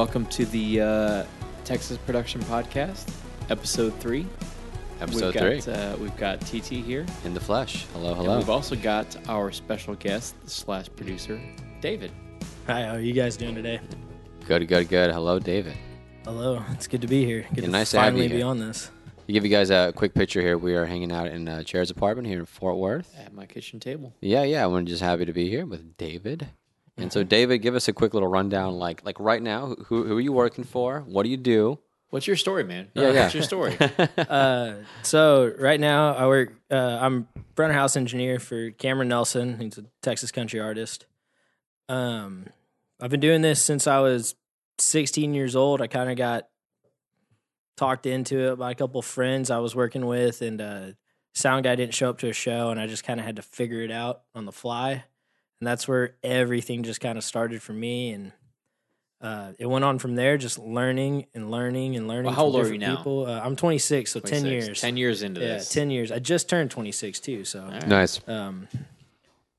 All right, welcome to the uh, Texas Production Podcast, episode three. Episode we've got, three. Uh, we've got TT here, In the flesh. Hello, and hello. we've also got our special guest slash producer, David. Hi, how are you guys doing today? Good, good, good. Hello, David. Hello, it's good to be here. Good Yeah, to nice to have finally you be on this. To give you guys a quick picture here, we are hanging out in uh, Chair's apartment here in Fort Worth. At my kitchen table. Yeah, yeah. We're just happy to be here with David. And so, David, give us a quick little rundown. Like, like right now, who, who are you working for? What do you do? What's your story, man? Yeah, yeah. What's your story? Uh, so right now I work. Uh, I'm front of house engineer for Cameron Nelson. He's a Texas country artist. Um, I've been doing this since I was 16 years old. I kind of got talked into it by a couple friends I was working with, and uh, sound guy didn't show up to a show, and I just kind of had to figure it out on the fly, and that's where everything just kind of started for me, and uh, it went on from there, just learning and learning and learning. Well, how from old are you different now? People. Uh, I'm 26, so 10 years. 10 years into this. yeah, this. 10 years. I just turned 26 too, so All right. Nice. um,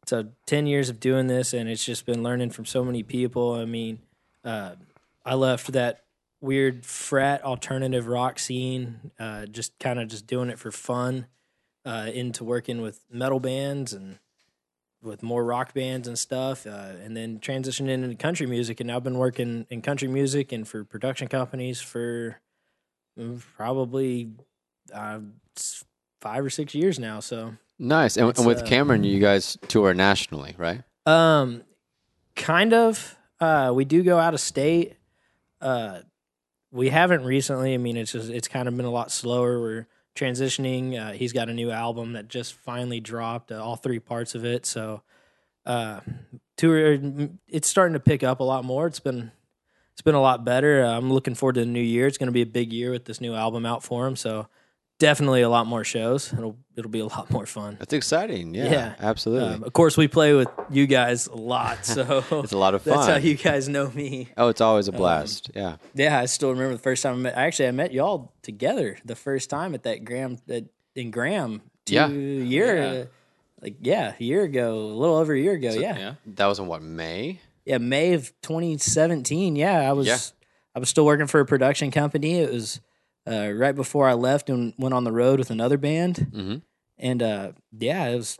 so 10 years of doing this, and it's just been learning from so many people. I mean, uh, I left that weird frat alternative rock scene, uh, just kind of just doing it for fun, uh, into working with metal bands and with more rock bands and stuff, uh, and then transitioning into country music. And I've been working in country music and for production companies for probably uh, five or six years now. So. Nice. And, and with uh, Cameron, you guys tour nationally, right? Um, kind of. Uh, we do go out of state. Uh, we haven't recently. I mean, it's just it's kind of been a lot slower. We're transitioning. Uh, he's got a new album that just finally dropped. Uh, all three parts of it. So, uh, tour. It's starting to pick up a lot more. It's been it's been a lot better. Uh, I'm looking forward to the new year. It's going to be a big year with this new album out for him. So, definitely a lot more shows. It'll it'll be a lot more fun. That's exciting. Yeah, Yeah. absolutely. Um, of course, we play with you guys a lot, so it's a lot of fun. that's how you guys know me. oh, it's always a blast. yeah. Yeah, I still remember the first time I met. Actually, I met y'all together the first time at that Graham that in Graham two Yeah. year, Yeah. like yeah, a year ago, a little over a year ago. So- yeah. yeah. That was in what, May? yeah, May of 2017. Yeah, I was Yeah. I was still working for a production company. It was uh, right before I left and went on the road with another band. Mm-hmm. And uh, yeah, it was.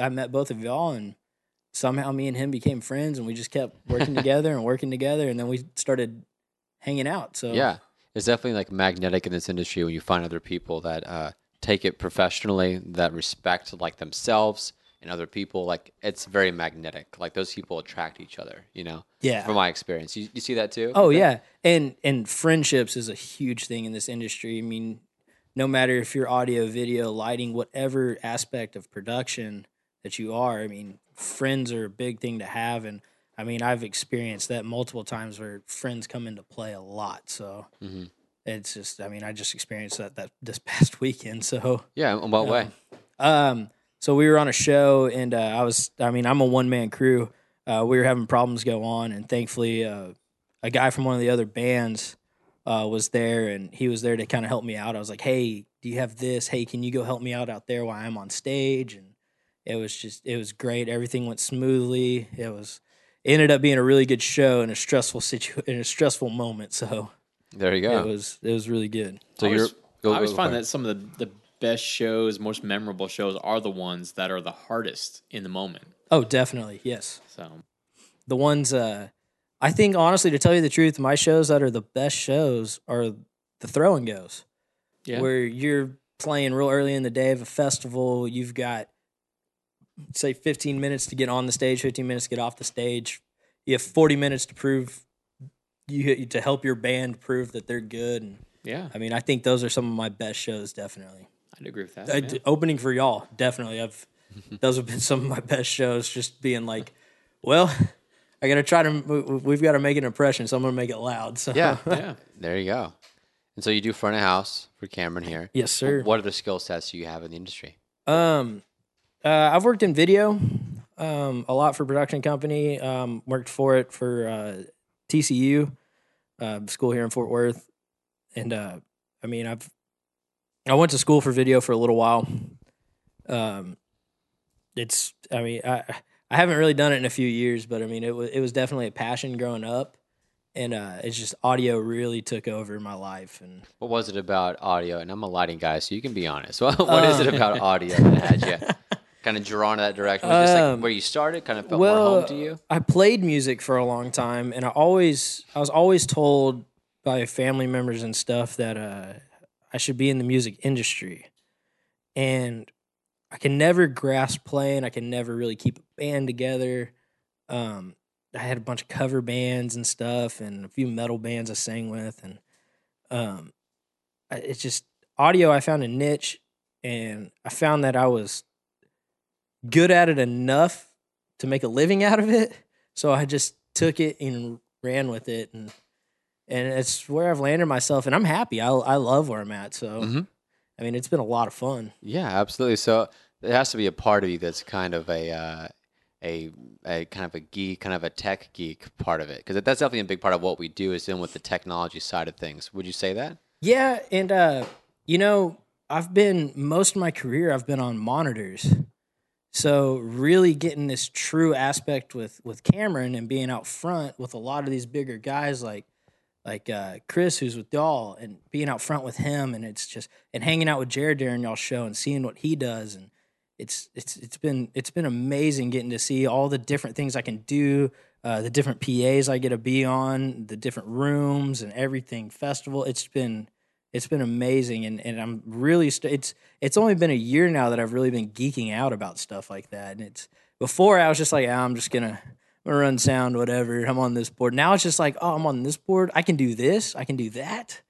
I met both of y'all, and somehow me and him became friends, and we just kept working together and working together, and then we started hanging out. So Yeah, it's definitely like magnetic in this industry when you find other people that uh, take it professionally, that respect like themselves and other people. Like it's very magnetic. Like those people attract each other. You know, yeah. from my experience, you, you see that too. Oh yeah, and and friendships is a huge thing in this industry. I mean, no matter if you're audio, video, lighting, whatever aspect of production that you are, I mean, friends are a big thing to have, and I mean, I've experienced that multiple times where friends come into play a lot. So Mhm. it's just, I mean, I just experienced that that this past weekend. So yeah. In what way? um, so we were on a show, and uh, I was, I mean, I'm a one man crew. Uh, we were having problems go on, and thankfully, uh, a guy from one of the other bands uh, was there, and he was there to kind of help me out. I was like, "Hey, do you have this? Hey, can you go help me out out there while I'm on stage?" And it was just, it was great. Everything went smoothly. It was, it ended up being a really good show in a stressful situ, in a stressful moment. So There you go. it was, it was really good. so I you're. Go, I always go find for that some of the, the best shows, most memorable shows, are the ones that are the hardest in the moment. Oh, definitely, yes. So the ones uh I think honestly to tell you the truth, my shows that are the best shows are the throw and goes. yeah, Where you're playing real early in the day of a festival, you've got say 15 minutes to get on the stage, 15 minutes to get off the stage. You have 40 minutes to prove you to help your band prove that they're good and yeah, I mean, I think those are some of my best shows definitely. I'd agree with that. Yeah. opening for y'all, definitely. I've those have been some of my best shows. Just being like, well, I got to try to. we- We've got to make an impression, so I'm gonna make it loud. So Yeah. yeah. There you go. And so you do front of house for Cameron here. yes, sir. What other skill sets do you have in the industry? Um, uh, I've worked in video, um, a lot for production company. Um, worked for it for uh, TCU, uh, school here in Fort Worth, and uh, I mean, I've I went to school for video for a little while. Um, it's I mean I I haven't really done it in a few years, but I mean it was it was definitely a passion growing up, and uh, it's just audio really took over my life. And What was it about audio? And I'm a lighting guy, so you can be honest. What, what is it about audio that had you kind of drawn in that direction? Was it just like Um, where you started, kind of felt more home to you? I played music for a long time, and I always I was always told by family members and stuff that uh, I should be in the music industry, and I can never grasp playing. I can never really keep a band together. Um, I had a bunch of cover bands and stuff, and a few metal bands I sang with, and um, it's just audio. I found a niche, and I found that I was good at it enough to make a living out of it. So I just took it and ran with it, and and it's where I've landed myself, and I'm happy. I I love where I'm at. So Mhm. I mean, it's been a lot of fun. Yeah, absolutely. So there has to be a part of you that's kind of a uh, a a kind of a geek, kind of a tech geek part of it, because that's definitely a big part of what we do is in with the technology side of things. Would you say that? Yeah, and uh, you know, I've been most of my career I've been on monitors. So really getting this true aspect with with Cameron and being out front with a lot of these bigger guys like like uh, Chris who's with y'all and being out front with him and it's just and hanging out with Jared during y'all show and seeing what he does and it's it's it's been it's been amazing getting to see all the different things I can do, uh, the different PAs I get to be on, the different rooms and everything. Festival, it's been it's been amazing, and, and I'm really st- it's it's only been a year now that I've really been geeking out about stuff like that. And it's before I was just like, ah, I'm just gonna gonna run sound, whatever. I'm on this board. Now it's just like, oh, I'm on this board. I can do this. I can do that.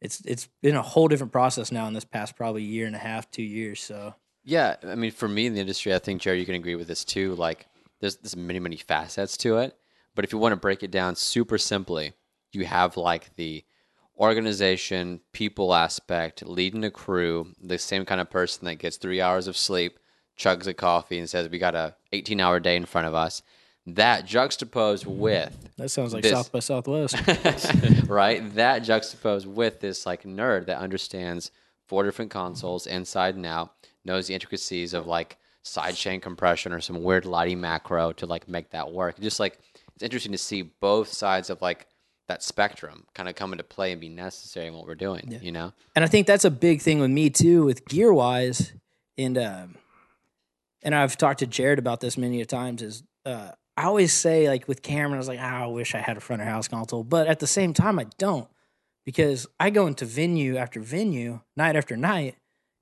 It's it's been a whole different process now in this past probably year and a half, two years. So Yeah, I mean, for me in the industry, I think Jerry, you can agree with this too. Like, there's there's many many facets to it, but if you want to break it down super simply, you have like the organization, people aspect, leading a crew, the same kind of person that gets three hours of sleep, chugs a coffee, and says, "We got a 18 hour day in front of us." That juxtaposed with that sounds like This- South by Southwest. right? That juxtaposed with this like nerd that understands four different consoles inside and out, knows the intricacies of like sidechain compression or some weird lighting macro to like make that work. Just like it's interesting to see both sides of like that spectrum kind of come into play and be necessary in what we're doing. You know? and I think that's a big thing with me too, with gear wise, and um, and I've talked to Jared about this many a times. Is uh, I always say like with Cameron, I was like, ah, I wish I had a front of house console, but at the same time, I don't because I go into venue after venue, night after night,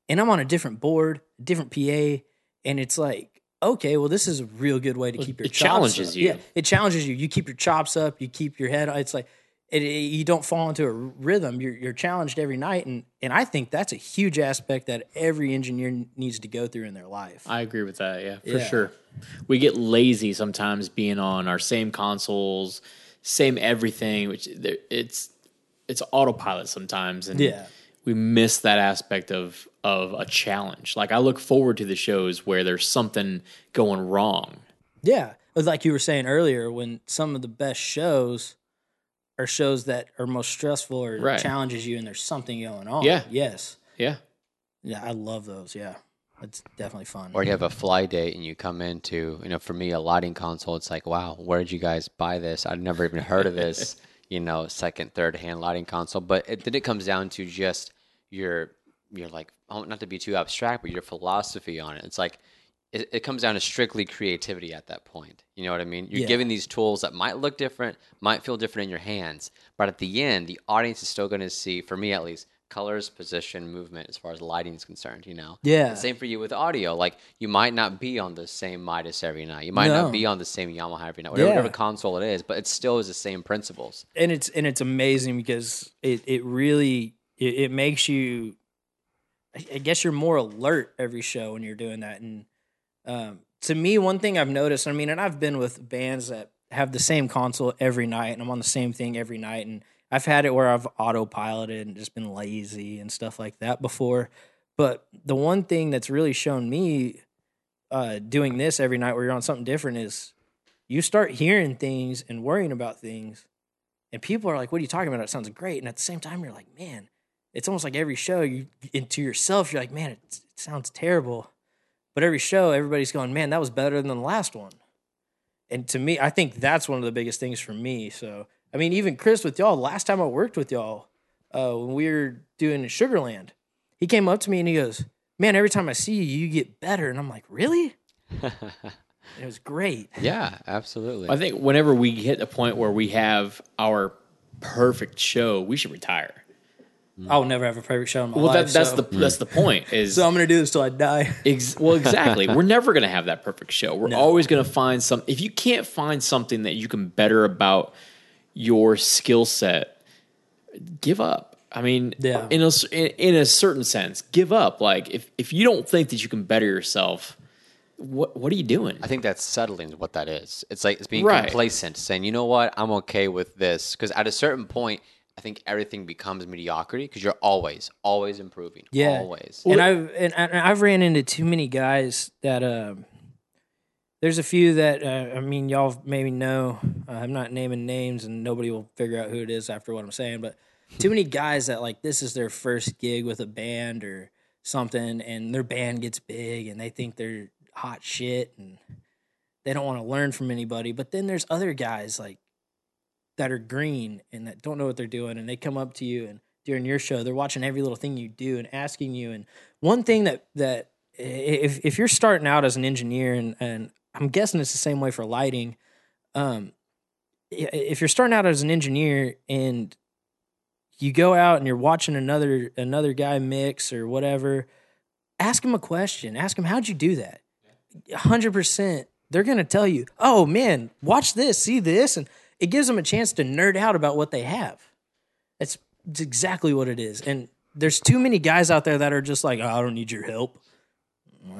and I'm on a different board, different PA, and it's like, okay, well, this is a real good way to keep your it chops challenges up. you. Yeah, it challenges you. You keep your chops up. You keep your head. It's like it, it- you don't fall into a rhythm. You're you're challenged every night, and and I think that's a huge aspect that every engineer needs to go through in their life. I agree with that. Yeah, for Yeah. sure. We get lazy sometimes being on our same consoles, same everything, which it's it's autopilot sometimes, and Yeah. we miss that aspect of of a challenge. Like I look forward to the shows where there's something going wrong. Yeah, like you were saying earlier, when some of the best shows are shows that are most stressful or Right. challenges you, and there's something going on. Yeah. Yes. Yeah, Yeah, I love those. Yeah, it's definitely fun. Or you have a fly date and you come into, you know, for me, a lighting console, it's like, wow, where did you guys buy this? I'd never even heard of this, you know, second, third hand lighting console. But it, then it comes down to just your, your like, oh, not to be too abstract, but your philosophy on it. It's like, it, it comes down to strictly creativity at that point. You know what I mean? You're Yeah. giving these tools that might look different, might feel different in your hands, but at the end, the audience is still going to see, for me at least, colors, position, movement as far as lighting is concerned, you know? Yeah. And same for you with audio. Like, you might not be on the same Midas every night. You might No. not be on the same Yamaha every night, whatever, Yeah. whatever console it is, but it still is the same principles. and it's and it's amazing because it it really it, it makes you I- I guess you're more alert every show when you're doing that and um, to me one thing I've noticed I mean and I've been with bands that have the same console every night and I'm on the same thing every night and I've had it where I've autopiloted and just been lazy and stuff like that before but the one thing that's really shown me uh, doing this every night where you're on something different is you start hearing things and worrying about things and people are like, "What are you talking about? It sounds great." And at the same time, you're like, "Man, it's almost like every show you into yourself, you're like, man, it, it sounds terrible." But every show, everybody's going, "Man, that was better than the last one." And to me, I think that's one of the biggest things for me. So I mean, even Chris with y'all. Last time I worked with y'all, uh, when we were doing Sugarland, he came up to me and he goes, "Man, every time I see you, you get better." And I'm like, "Really?" it was great. Yeah, absolutely. I think whenever we hit a point where we have our perfect show, we should retire. Mm. I'll never have a perfect show in my Well, life. that, that's so. the that's the point. Is So I'm gonna do this till I die. Ex- well, exactly. We're never going to have that perfect show. We're always going to find some. If you can't find something that you can better about your skill set, give up. I mean, Yeah. in a s- in, in a certain sense, give up. Like if if you don't think that you can better yourself, what what are you doing? I think that's settling what that is. It's like it's being Right. complacent, saying, you know what, I'm okay with this. Because at a certain point, I think everything becomes mediocrity because you're always, always improving. Yeah. Always. and I've and, and I've ran into too many guys that um there's a few that uh, I mean y'all maybe know uh, I'm not naming names and nobody will figure out who it is after what I'm saying but too many guys that like this is their first gig with a band or something and their band gets big and they think they're hot shit and they don't want to learn from anybody but then there's other guys like that are green and that don't know what they're doing and they come up to you and during your show they're watching every little thing you do and asking you and one thing that that if if you're starting out as an engineer and and I'm guessing it's the same way for lighting um if you're starting out as an engineer and you go out and you're watching another another guy mix or whatever ask him a question. Ask him how'd you do that? 100% they're going to tell you oh man watch this see this and it gives them a chance to nerd out about what they have that's, that's exactly what it is and there's too many guys out there that are just like oh, i don't need your help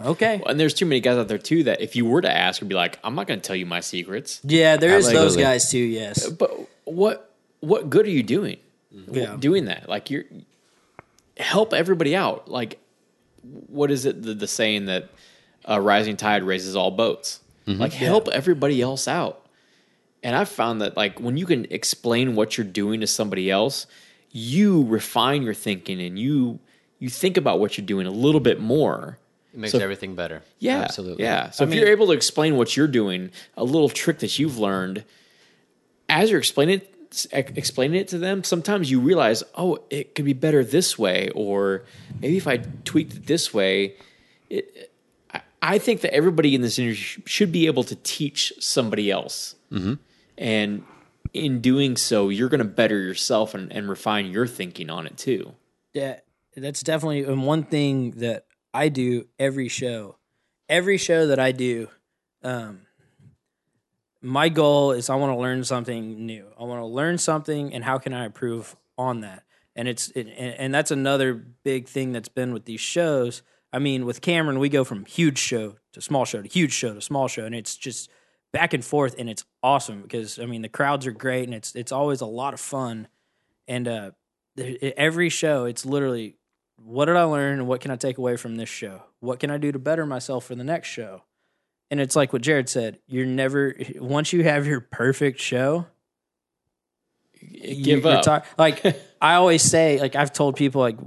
okay and there's too many guys out there too that if you were to ask, would be like, I'm not going to tell you my secrets. yeah there is those Absolutely. guys too yes But what what good are you doing? Mm-hmm. Yeah. Doing that, like you're help everybody out. Like, what is it? The, the saying that a rising tide raises all boats. Mm-hmm. Like, help everybody else out. And I've found that like when you can explain what you're doing to somebody else, you refine your thinking and you you think about what you're doing a little bit more. it makes so- everything better. Yeah, Absolutely. Yeah. So I if mean- you're able to explain what you're doing, a little trick that you've learned, as you're explaining it, explaining it to them, sometimes you realize, oh, it could be better this way, or maybe if I tweaked it this way, it. I, I think that everybody in this industry should be able to teach somebody else, Mm-hmm. And in doing so, you're going to better yourself and, and refine your thinking on it too. Yeah, that's definitely and one thing that I do every show. Every show that I do, um, my goal is I want to learn something new. I want to learn something, and how can I improve on that? And it's it, and, and that's another big thing that's been with these shows. I mean, with Cameron, we go from huge show to small show to huge show to small show, and it's just back and forth, and it's awesome because I mean the crowds are great, and it's it's always a lot of fun. And uh, every show, it's literally what did I learn and what can I take away from this show? What can I do to better myself for the next show? And it's like what Jared said, you're never once you have your perfect show, Give you're up. like I always say, like I've told people like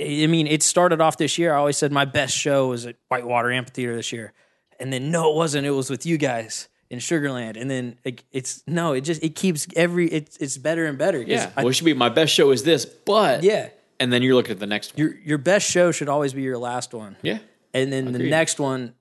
I mean, it started off this year. I always said my best show was at Whitewater Amphitheater this year. And then no, it wasn't. It was with you guys in Sugarland. And then it, it's no, it just it keeps every it's it's better and better. Yeah. I- well, it should be my best show is this, but yeah. and then you're looking at the next one. Your your best show should always be your last one. Yeah. And then the next one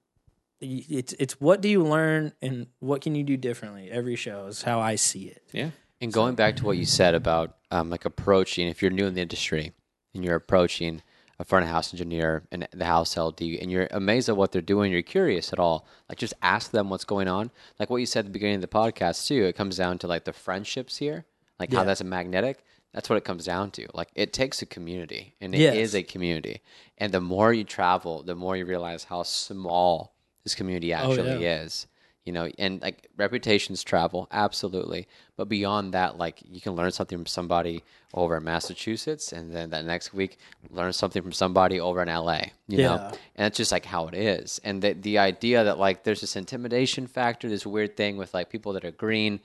it's it's what do you learn and what can you do differently every show is how I see it. Yeah. And going back to what you said about um, like approaching, if you're new in the industry and you're approaching a front of house engineer and the house LD, and you're amazed at what they're doing, you're curious at all, like just ask them what's going on. Like what you said at the beginning of the podcast too, it comes down to like the friendships here, like how that's a magnetic. That's what it comes down to. Like it takes a community, and it is Yes. a community. And the more you travel, the more you realize how small this community oh, actually is you know and like reputations travel absolutely. But beyond that like you can learn something from somebody over in massachusetts and then that next week learn something from somebody over in la you know? And it's just like how it is. And the, the idea that like there's this intimidation factor this weird thing with like people that are green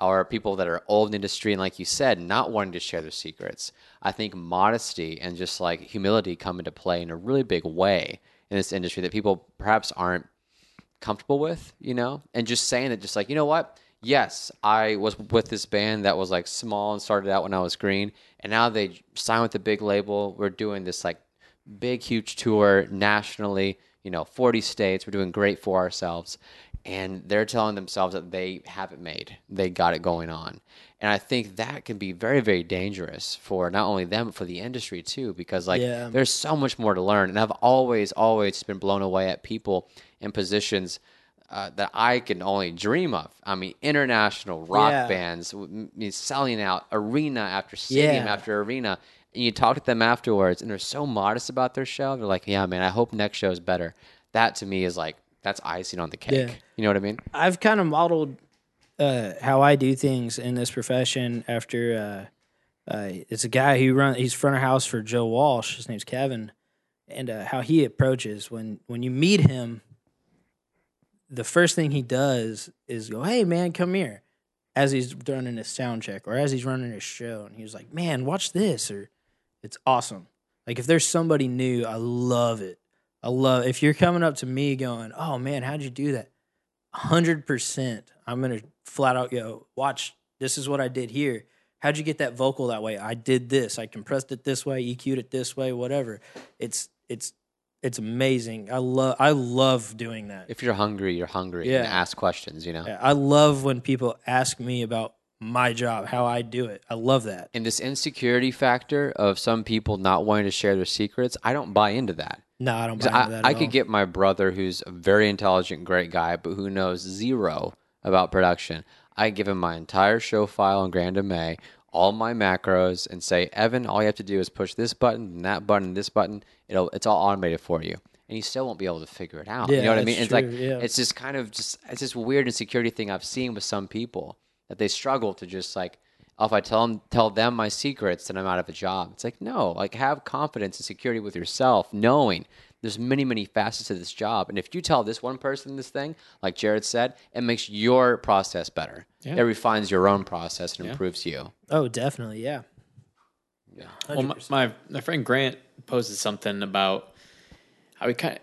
or people that are old in the industry and like you said not wanting to share their secrets. I think modesty and just like humility come into play in a really big way in this industry that people perhaps aren't comfortable with, you know, and just saying it, just like, you know what, yes, I was with this band that was like small and started out when I was green, and now they signed with a big label. We're doing this like big, huge tour nationally. You know, forty states. We're doing great for ourselves, and they're telling themselves that they have it made. They got it going on. And I think that can be very, very dangerous for not only them, but for the industry too, because like Yeah. there's so much more to learn. And I've always, always been blown away at people in positions uh, that I can only dream of. I mean, international rock Yeah. bands, w- m- m- selling out arena after stadium Yeah. after arena. And you talk to them afterwards, and they're so modest about their show. They're like, "Yeah, man, I hope next show is better." That to me is like that's icing on the cake. Yeah. You know what I mean? I've kind of modeled uh, how I do things in this profession after uh, uh, it's a guy who run he's front of house for Joe Walsh. His name's Kevin, and uh, how he approaches when when you meet him. The first thing he does is go, "Hey man, come here," as he's running his sound check or as he's running his show, and he was like, "Man, watch this," or "It's awesome." Like if there's somebody new, I love it. I love if you're coming up to me going, "Oh man, how'd you do that?" hundred percent. I'm gonna flat out go, watch, this is what I did here. How'd you get that vocal that way? I did this. I compressed it this way, EQ'd it this way, whatever. It's it's it's amazing. I love I love doing that. If you're hungry, you're hungry. Yeah. And ask questions. You know. Yeah, I love when people ask me about my job, how I do it. I love that. And this insecurity factor of some people not wanting to share their secrets, I don't buy into that. No, I don't buy into I, that. I at could all. get my brother, who's a very intelligent, great guy, but who knows zero about production. I give him my entire show file on grandMA, all my macros, and say, Evan, all you have to do is push this button, and that button, and this button. It'll it's all automated for you, and you still won't be able to figure it out. you know what I mean? It's like yeah. it's just kind of just it's this weird insecurity thing I've seen with some people that they struggle to just like. oh, If I tell them tell them my secrets, then I'm out of a job. It's like no, like have confidence and security with yourself, knowing there's many many facets to this job, and if you tell this one person this thing, like Jared said, it makes your process better. Yeah. It refines your own process and Yeah. improves you. Oh, definitely, yeah. Yeah. Well, my, 100%. my my friend Grant posted something about how we kind of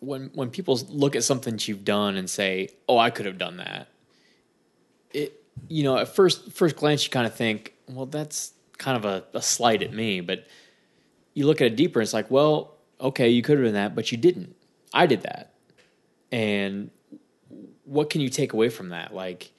when when people look at something that you've done and say, "Oh, I could have done that." It you know at first first glance you kind of think, "Well, that's kind of a, a slight at me," but you look at it deeper. And it's like, well, okay, you could have done that, but you didn't. I did that, and what can you take away from that? Like,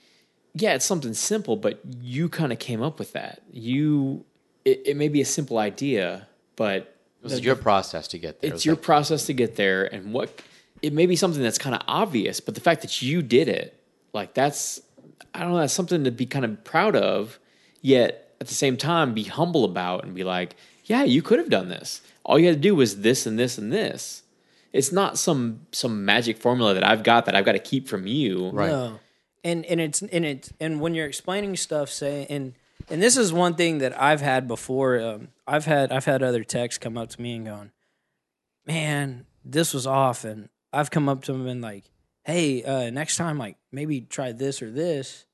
yeah, it's something simple, but you kind of came up with that. You, it, it may be a simple idea, but It was your process to get there. It it's your like- process to get there. And what it may be something that's kind of obvious, but the fact that you did it, like that's, I don't know, that's something to be kind of proud of. Yet at the same time, be humble about and be like, yeah, you could have done this. All you had to do was this and this and this. It's not some some magic formula that I've got that I've got to keep from you. Right. No. And and it's and it's and when you're explaining stuff, say and and this is one thing that I've had before. Um, I've had I've had other techs come up to me and going, "Man, this was off," and I've come up to them and like, "Hey, uh, next time, like maybe try this or this,"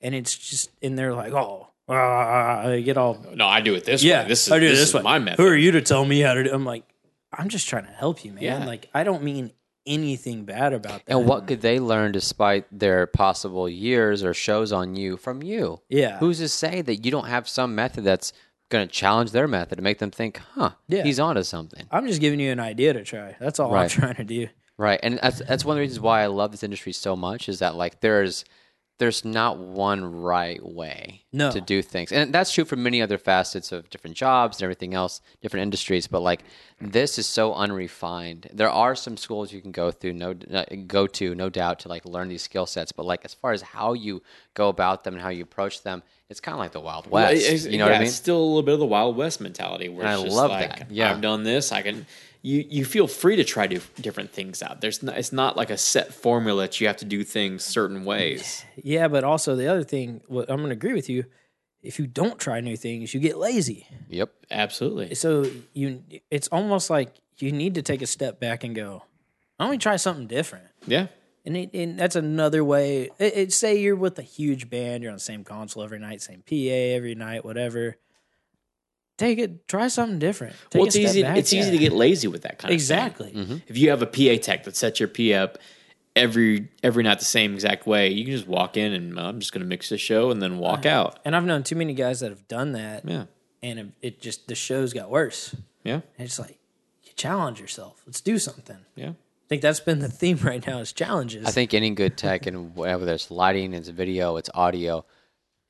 and it's just and they're like, "Oh." Ah," they get all No, I do it this yeah. way. This is I do it this, this is way. my method. Who are you to tell me how to do? I'm like, I'm just trying to help you, man. Yeah. Like I don't mean anything bad about that. And what could they learn despite their possible years or shows on you from you? Yeah. Who's to say that you don't have some method that's going to challenge their method to make them think, huh, Yeah. he's onto something? I'm just giving you an idea to try. That's all I'm trying to do. Right. And that's, that's one of the reasons why I love this industry so much is that, like, there's. There's not one right way No. to do things, and that's true for many other facets of different jobs and everything else, different industries. But like this is so unrefined. There are some schools you can go through, no go to, no doubt, to like learn these skill sets. But like as far as how you go about them and how you approach them, it's kind of like the Wild West. you know yeah, what I mean? It's still a little bit of the Wild West mentality where I just love like, that. Yeah. I've done this. I can. You you feel free to try dif- different things out. There's not, it's not like a set formula that you have to do things certain ways. Yeah, but also the other thing, what I'm going to agree with you. If you don't try new things, you get lazy. Yep. Absolutely. So you, it's almost like you need to take a step back and go, "Why don't we try something different?" Yeah. And, it, and that's another way. It, it, say you're with a huge band, you're on the same console every night, same PA every night, whatever. Take it, try something different. Take well, it's easy. back, it's easy to get lazy with that kind of thing. exactly. thing. If you have a PA tech that sets your P up, every every night the same exact way. You can just walk in and I'm just going to mix the show and then walk uh-huh. out. And I've known too many guys that have done that, Yeah, and it- it just the shows got worse. yeah, And it's like you challenge yourself. Let's do something. yeah. I think that's been the theme right now is challenges. I think any good tech, and whether it's lighting, it's video, it's audio,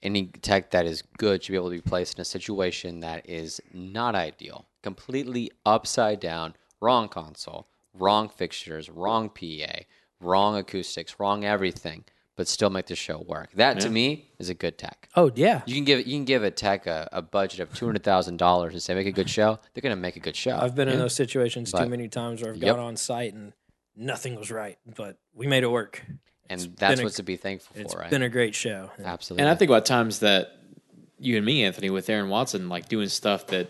any tech that is good should be able to be placed in a situation that is not ideal, completely upside down, wrong console, wrong fixtures, wrong PA, wrong acoustics, wrong everything, but still make the show work. That to me is a good tech. Oh yeah, You can give you can give a tech a, a budget of two hundred thousand dollars and say make a good show. They're gonna make a good show. I've been in those situations too many times where I've Yep. gone on site and nothing was right, but we made it work. And It's that's a- what's to be thankful It's for, right? It's been a great show. Absolutely. And I think about times that you and me, Anthony, with Aaron Watson, like doing stuff that,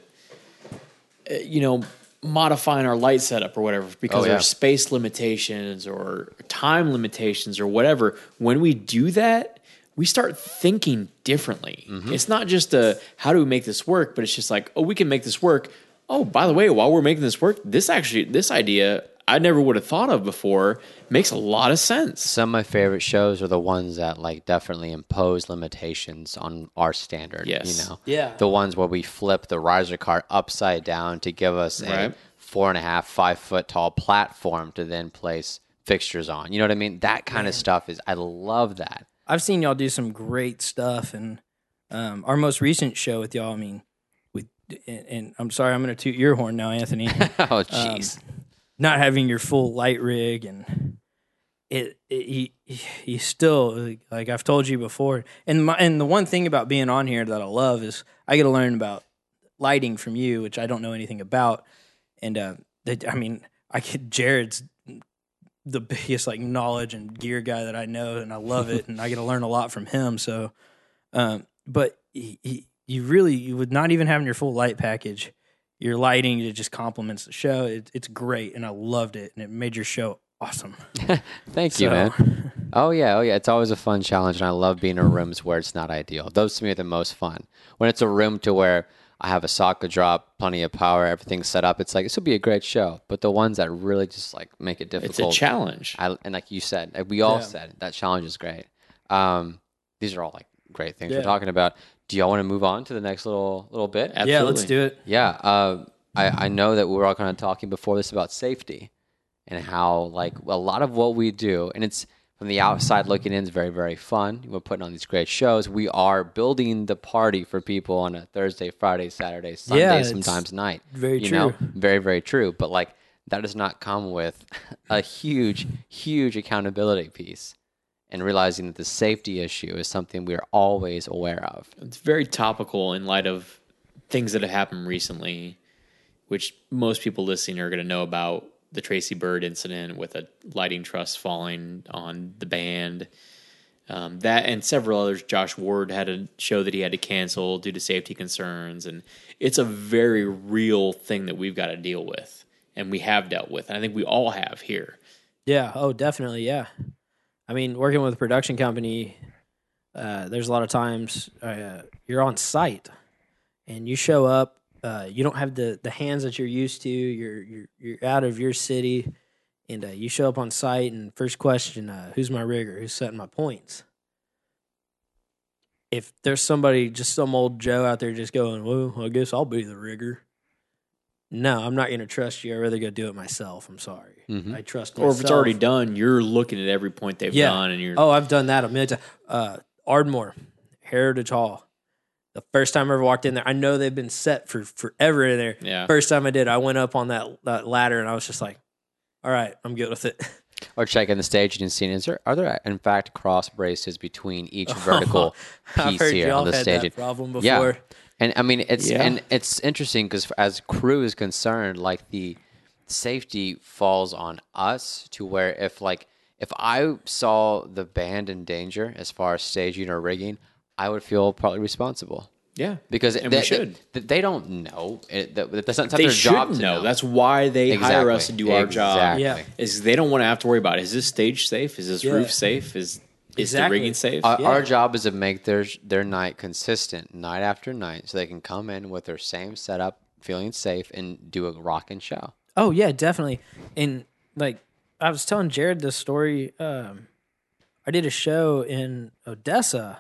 uh, you know, modifying our light setup or whatever because Oh, yeah. there's space limitations or time limitations or whatever. When we do that, we start thinking differently. Mm-hmm. It's not just a how do we make this work, but it's just like, oh, we can make this work. Oh, by the way, while we're making this work, this actually this idea I never would have thought of before makes a lot of sense. Some of my favorite shows are the ones that like definitely impose limitations on our standard. Yes. You know? Yeah. The ones where we flip the riser cart upside down to give us a Right. four and a half, five foot tall platform to then place fixtures on. You know what I mean? That kind of stuff is I love that. I've seen y'all do some great stuff, and um, our most recent show with y'all. I mean, with and, and I'm sorry, I'm going to toot your horn now, Anthony. oh jeez. Not having your full light rig and it, it you still like I've told you before, and my, and the one thing about being on here that I love is I get to learn about lighting from you, which I don't know anything about, and uh, I mean I get Jared's the biggest like knowledge and gear guy that I know, and I love it, and I get to learn a lot from him. So, um, but he, he, you really you would not even having your full light package, your lighting it just complements the show. It, it's great, and I loved it, and it made your show awesome. Thank you, man. Oh yeah, oh yeah. It's always a fun challenge, and I love being in rooms where it's not ideal. Those to me are the most fun. When it's a room to where I have a socket drop, plenty of power, everything's set up. It's like this will be a great show. But the ones that really just like make it difficult, It's a challenge. I, and like you said, we all Yeah. said, that challenge is great. Um, these are all like great things we're talking about. Do y'all want to move on to the next little little bit? Absolutely. Yeah, let's do it. Yeah, uh, I, I know that we were all kind of talking before this about safety and how like a lot of what we do, and it's from the outside looking in is very very fun. We're putting on these great shows. We are building the party for people on a Thursday, Friday, Saturday, Sunday, Yeah, sometimes night. very you Know? true. Very very true. But like that does not come with a huge huge accountability piece. And realizing that the safety issue is something we're always aware of. it's very topical in light of things that have happened recently, which most people listening are going to know about the Tracy Byrd incident with a lighting truss falling on the band. Um, that and several others. Josh Ward had a show that he had to cancel due to safety concerns, and it's a very real thing that we've got to deal with, and we have dealt with. And I think we all have here. Yeah. Oh, definitely. Yeah. I mean, working with a production company, uh, there's a lot of times uh, you're on site and you show up. Uh, you don't have the, the hands that you're used to. You're you're you're out of your city, and uh, you show up on site. And first question, uh, who's my rigger? Who's setting my points? If there's somebody, just some old Joe out there, just going, "Well, I guess I'll be the rigger." No, I'm not going to trust you. I'd rather go do it myself. I'm sorry. Mhm. I trust Or if it's already done, you're looking at every point they've Yeah. done, and you're Oh, I've done that a million times. Uh, Ardmore, Heritage Hall. The first time I ever walked in there, I know they've been set for forever in there. Yeah. First time I did, I went up on that, that ladder and I was just like, all right, I'm good with it. Or checking the staging and seeing is there are there in fact cross braces between each vertical I've piece heard here y'all on the had staging? that problem before. Yeah, and I mean it's Yeah. and it's interesting because as crew is concerned, like the safety falls on us to where if like if I saw the band in danger as far as staging or rigging, I would feel partly responsible. yeah, Because And they, we should. They, they don't know. It, that's not they their should job know. to know. That's why they hire us to do our job. Yeah. Is they don't want to have to worry about is this stage safe? Is this Yeah. roof safe? Is is Exactly. the rigging safe? Our, Yeah. our job is to make their their night consistent, night after night, so they can come in with their same setup, feeling safe, and do a rocking show. Oh, yeah, definitely. And like, I was telling Jared this story. Um, I did a show in Odessa.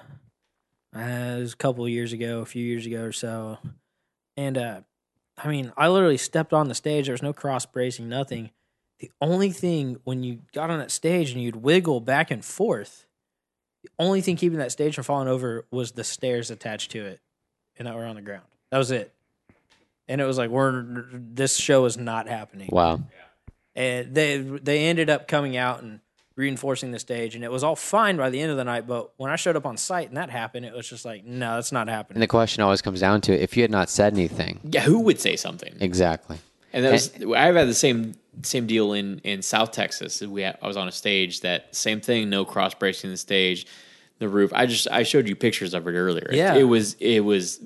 Uh, it was a couple years ago, a few years ago or so, and uh, I mean, I literally stepped on the stage. There was no cross bracing, nothing. The only thing when you got on that stage and you'd wiggle back and forth, the only thing keeping that stage from falling over was the stairs attached to it, and that were on the ground. That was it. And it was like, we're this show is not happening Wow. and they they ended up coming out and reinforcing the stage and it was all fine by the end of the night but when i showed up on site and that happened it was just like no that's not happening And the question always comes down to if you had not said anything. Yeah, who would say something? Exactly. And that was I've had the same same deal in in South Texas. We had, I was on a stage that same thing, no cross bracing the stage, the roof. I just I showed you pictures of it earlier. Yeah. it was it was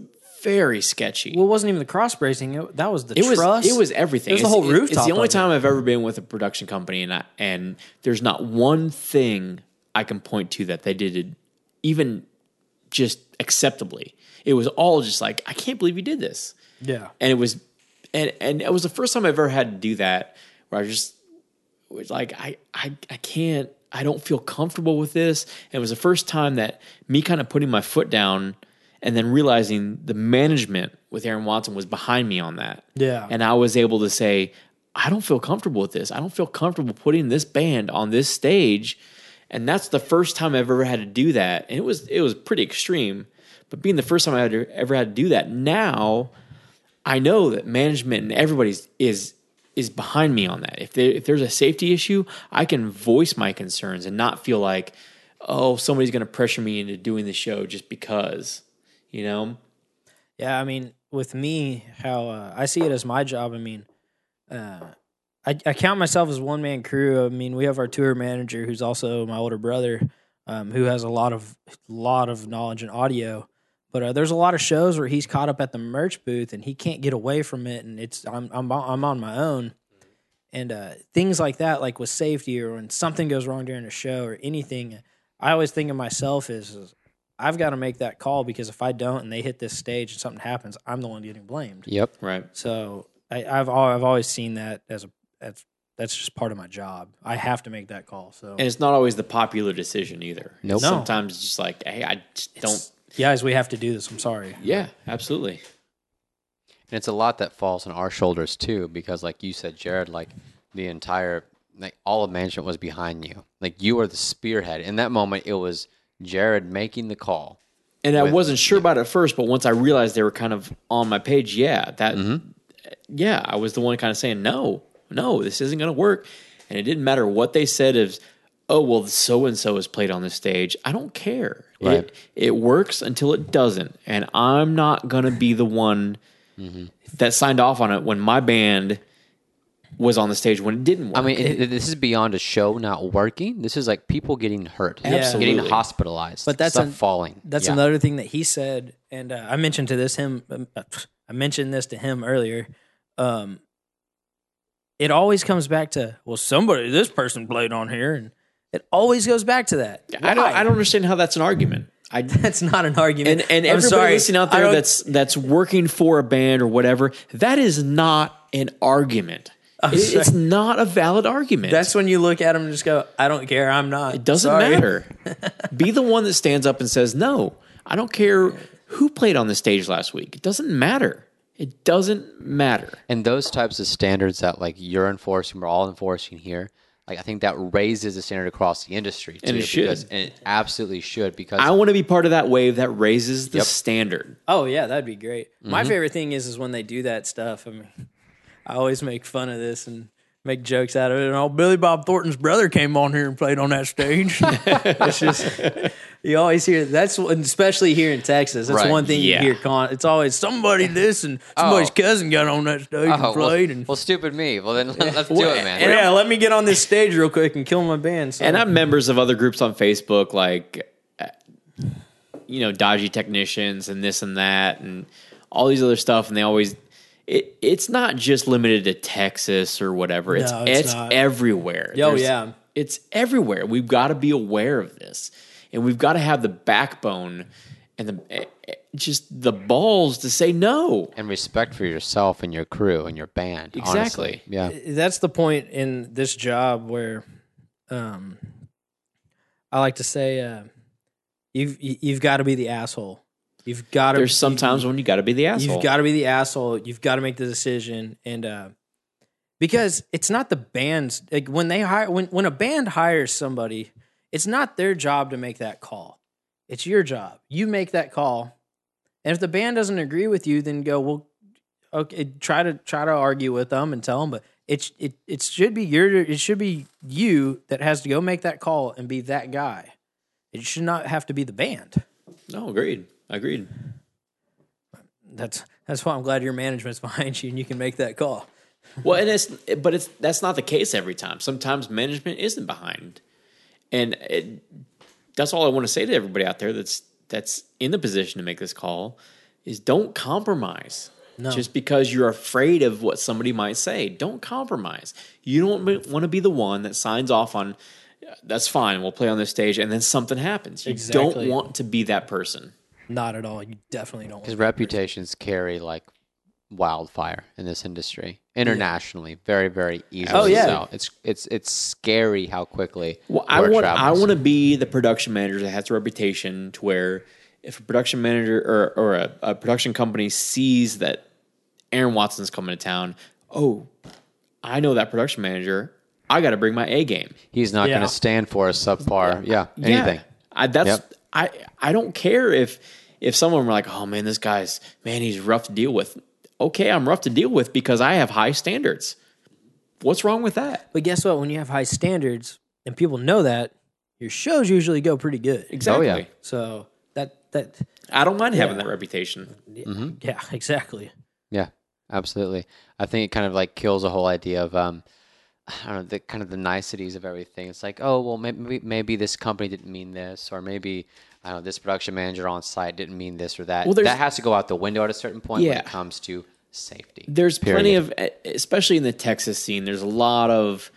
very sketchy. well it wasn't even the cross bracing it, that was the it was truss it was everything. it was the whole it- rooftop It's the only time I've ever been with a production company, and I, and there's not one thing I can point to that they did it even just acceptably. It was all just like I can't believe you did this yeah and it was and and it was the first time I've ever had to do that where I just was like I I I can't I don't feel comfortable with this. And it was the first time that me kind of putting my foot down and then realizing the management with Aaron Watson was behind me on that. Yeah. And I was able to say, I don't feel comfortable with this. I don't feel comfortable putting this band on this stage. And that's the first time I've ever had to do that. And it was it was pretty extreme. But being the first time I had to, ever had to do that, now I know that management and everybody's is is behind me on that. If there, if there's a safety issue, I can voice my concerns and not feel like, oh, somebody's going to pressure me into doing the show just because, you know. Yeah, I mean, with me, how uh, I see it as my job. I mean, uh, I, I count myself as one man crew. I mean, we have our tour manager, who's also my older brother, um, who has a lot of lot of knowledge in audio. But uh, there's a lot of shows where he's caught up at the merch booth and he can't get away from it, and it's I'm I'm I'm on my own. And uh, things like that, like with safety or when something goes wrong during a show or anything, I always think of myself as, as I've got to make that call because if I don't and they hit this stage and something happens, I'm the one getting blamed. Yep. Right. So I, I've I've always seen that as a as that's just part of my job. I have to make that call. So And it's not always the popular decision either. Nope. No. Sometimes it's just like, hey, I just don't. guys, we have to do this. I'm sorry. Yeah, absolutely. And it's a lot that falls on our shoulders too, because like you said, Jared, like the entire like all of management was behind you. Like you were the spearhead. In that moment it was Jared making the call. And I With- wasn't sure about it at first, but once I realized they were kind of on my page, yeah, that, mm-hmm. yeah, I was the one kind of saying, no, no, this isn't going to work. And it didn't matter what they said of, oh, well, so and so is played on the stage. I don't care. Right. It, it works until it doesn't. And I'm not going to be the one mm-hmm. that signed off on it when my band was on the stage when it didn't work. I mean, it, this is beyond a show not working. This is like people getting hurt, Absolutely. getting hospitalized, But that's stuff an- falling. That's Yeah. another thing that he said, and uh, I mentioned to this him. um, uh, I mentioned this to him earlier. Um, it always comes back to well, somebody, this person played on here, and it always goes back to that. I don't, I don't understand how that's an argument. I, That's not an argument. and and I'm everybody sorry, listening out I there don't- that's that's working for a band or whatever, that is not an argument. It- it's not a valid argument. That's when you look at them and just go, "I don't care. I'm not." it doesn't Sorry. matter. Be the one that stands up and says, "No, I don't care who played on the stage last week. It doesn't matter. It doesn't matter." and those types of standards that like you're enforcing, we're all enforcing here. Like I think that raises the standard across the industry, too, And it should. because- and it absolutely should because I want to be part of that wave that raises the Yep. standard. Oh yeah, that'd be great. My Mm-hmm. favorite thing is is when they do that stuff. I mean, I always make fun of this and make jokes out of it. And oh, Billy Bob Thornton's brother came on here and played on that stage. it's just you always hear that's what- especially here in Texas. That's Right, one thing yeah. you hear. Con- it's always somebody this and somebody's Oh. cousin got on that stage and oh, played. well, and well, stupid me. Well, then let's do it, man. yeah, let me get on this stage real quick and kill my band. So. And I'm members of other groups on Facebook, like, uh, you know, dodgy technicians and this and that and all these other stuff. And they always, it, it's not just limited to Texas or whatever. It's, No, it's it's, not. everywhere. Oh, There's- yeah. It's everywhere. We've got to be aware of this and we've got to have the backbone and the eh, eh, just the balls to say no. and respect for yourself and your crew and your band. Exactly. Honestly. Yeah. that's the point in this job where um I like to say uh you've you've got to be the asshole. You've got to There's sometimes when you got to be the asshole. You've got to be the asshole. You've got to make the decision, and uh, because it's not the band's like when they hire when when a band hires somebody, it's not their job to make that call. It's your job. You make that call, and if the band doesn't agree with you, then go well. Okay, try to try to argue with them and tell them, but it it it should be your it should be you that has to go make that call and be that guy. It should not have to be the band. no, agreed. Agreed. That's that's why I'm glad your management's behind you and you can make that call. Well, and it's but it's that's not the case every time. Sometimes management isn't behind, and it, that's all I want to say to everybody out there that's that's in the position to make this call is don't compromise. No. Just because you're afraid of what somebody might say, don't compromise. You don't want to be the one that signs off on. That's fine. We'll play on this stage, and then something happens. You Exactly. don't want to be that person. Not at all. You definitely don't. Because Want reputations carry like wildfire in this industry internationally, very very easily. Oh, yeah. So it's it's it's scary how quickly. Well, I word want I want to be the production manager that has a reputation to where if a production manager or, or a, a production company sees that Aaron Watson's coming to town, oh, I know that production manager. I got to bring my A game. He's not Yeah. going to stand for a subpar. Yeah, anything. Yeah. I, that's Yep. I I don't care if if someone were like, oh man, this guy's man, he's rough to deal with. Okay, I'm rough to deal with because I have high standards. What's wrong with that? But guess what? When you have high standards and people know that, your shows usually go pretty good. Exactly. yeah. So that that I don't mind having Yeah. that reputation. yeah, exactly. Yeah, absolutely. I think it kind of like kills the whole idea of um, I don't know the kind of the niceties of everything. It's like, oh well, maybe maybe this company didn't mean this, or maybe I don't know this production manager on site didn't mean this or that. Well, that has to go out the window at a certain point when it comes to safety. there's plenty of especially in the texas scene there's a lot of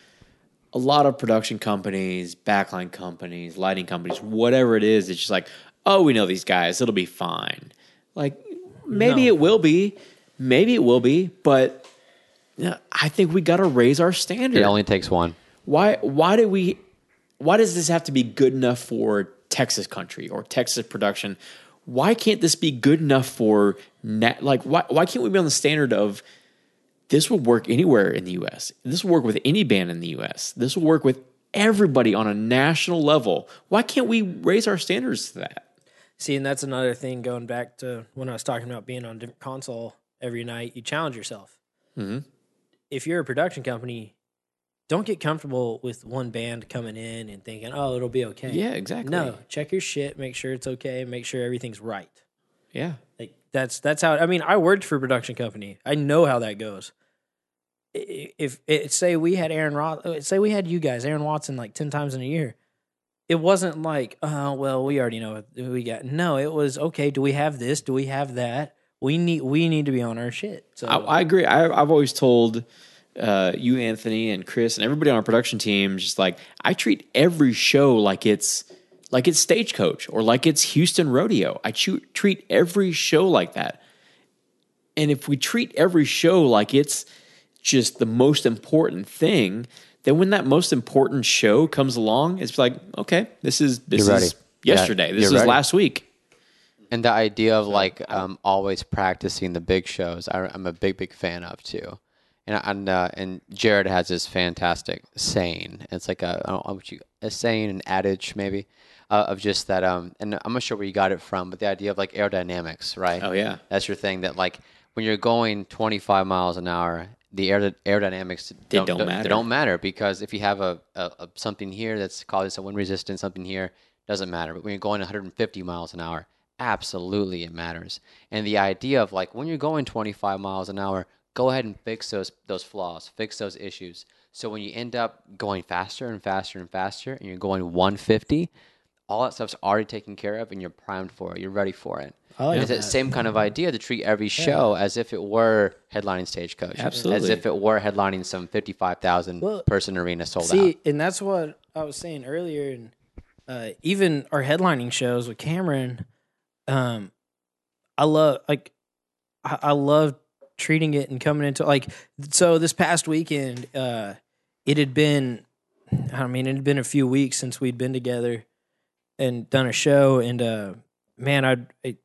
a lot of production companies backline companies lighting companies whatever it is it's just like oh we know these guys it'll be fine like maybe No. it will be maybe it will be but yeah, i think we got to raise our standard It only takes one. why why do we why does this have to be good enough for Texas country or Texas production? Why can't this be good enough for nat- like why why can't we be on the standard of this will work anywhere in the US. This will work with any band in the US. This will work with everybody on a national level. Why can't we raise our standards to that? See, and that's another thing going back to when I was talking about being on a different console every night. You challenge yourself. Mhm. If you're a production company, don't get comfortable with one band coming in and thinking, "Oh, it'll be okay." Yeah, exactly. No, check your shit. Make sure it's okay. Make sure everything's right. Yeah. Like that's that's how I mean. I worked for a production company. I know how that goes. If, if say we had Aaron Roth, oh, say we had you guys, Aaron Watson, like ten times in a year, it wasn't like, oh well, we already know what we got. No, it was okay. Do we have this? Do we have that? We need we need to be on our shit. So I, I agree. I, I've always told uh, you, Anthony, and Chris, and everybody on our production team, just like I treat every show like it's like it's Stagecoach or like it's Houston Rodeo. I chu- treat every show like that. And if we treat every show like it's just the most important thing, then when that most important show comes along, it's like, okay, this is this You're is ready. Yeah, yesterday. this is ready. last week. And the idea of like um, always practicing the big shows, I, I'm a big, big fan of too. And and uh, and Jared has this fantastic saying. It's like a I don't know what you a saying, an adage maybe, uh, of just that. Um, and I'm not sure where you got it from, but the idea of like aerodynamics, right? Oh, yeah. that's your thing. That like when you're going 25 miles an hour, the aer- aerodynamics don't, don't They matter. don't matter because if you have a, a, a something here that's causing some wind resistance, something here doesn't matter. But when you're going 150 miles an hour, absolutely it matters. And the idea of like when you're going 25 miles an hour, go ahead and fix those those flaws, fix those issues. So when you end up going faster and faster and faster, and you're going 150, all that stuff's already taken care of, and you're primed for it. You're ready for it. I like it's that. the same kind of idea to treat every show as if it were headlining Stagecoach, Absolutely. as if it were headlining some 55,000 Well, person arena sold out. See, out. and that's what I was saying earlier. And uh, even our headlining shows with Cameron, um, I love like I, I love treating it and coming into like so this past weekend, uh, it had been, I mean, it had been a few weeks since we'd been together and done a show, and uh, man, I, I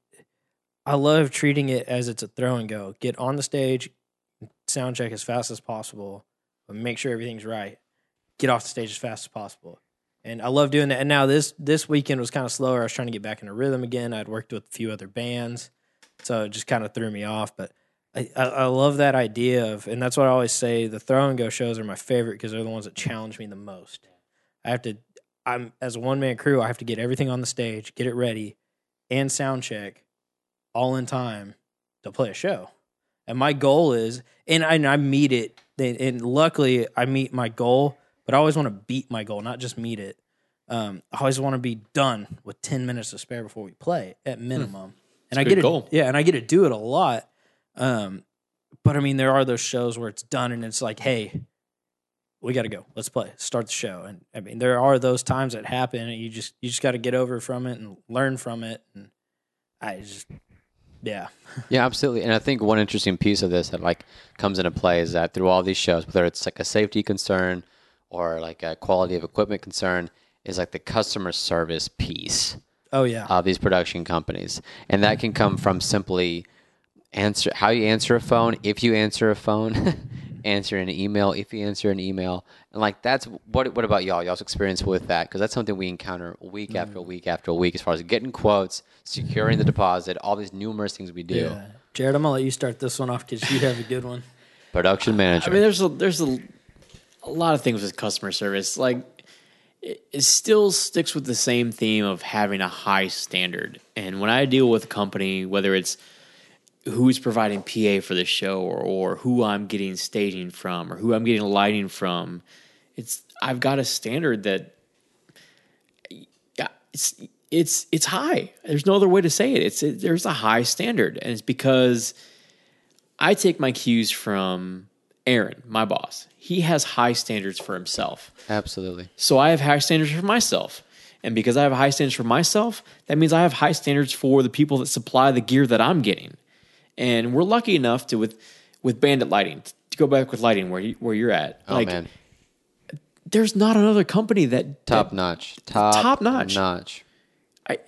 I love treating it as it's a throw and go. Get on the stage, sound check as fast as possible, but make sure everything's right. Get off the stage as fast as possible. And I love doing that. And now this this weekend was kind of slower. I was trying to get back in a rhythm again. I'd worked with a few other bands, so it just kind of threw me off. But I, I, I love that idea of, and that's what I always say. The throw and go shows are my favorite because they're the ones that challenge me the most. I have to, I'm as a one man crew. I have to get everything on the stage, get it ready, and sound check, all in time to play a show. And my goal is, and I, and I meet it. And luckily, I meet my goal, but I always want to beat my goal, not just meet it. Um, I always want to be done with ten minutes to spare before we play at minimum. And I get good to, yeah, and I get to do it a lot. Um, but I mean, there are those shows where it's done and it's like, hey, we got to go. Let's play. Start the show. And I mean, there are those times that happen, and you just you just got to get over from it and learn from it. And I just, yeah, Yeah, absolutely. And I think one interesting piece of this that like comes into play is that through all these shows, whether it's like a safety concern or like a quality of equipment concern, is like the customer service piece oh yeah, of these production companies, and that can come from simply answer how you answer a phone, if you answer a phone, answer an email, if you answer an email, and like that's what. What about y'all? Y'all's experience with that? Because that's something we encounter week mm. after week after week, as far as getting quotes, securing the deposit, all these numerous things we do. yeah. Jared, I'm gonna let you start this one off because you have a good one. Production manager. I mean, there's a, there's a, a lot of things with customer service. Like, it, still sticks with the same theme of having a high standard. And when I deal with a company, whether it's who's providing PA for the show or, or who I'm getting staging from or who I'm getting lighting from, it's I've got a standard that it's it's it's high. There's no other way to say it. It's it, there's a high standard, and it's because I take my cues from Aaron, my boss. He has high standards for himself. Absolutely. So I have high standards for myself. And because I have high standards for myself, that means I have high standards for the people that supply the gear that I'm getting. And we're lucky enough to with with Bandit Lighting to go back with lighting where you, where you're at. Oh like man, there's not another company that top that- notch, top top notch. notch. I,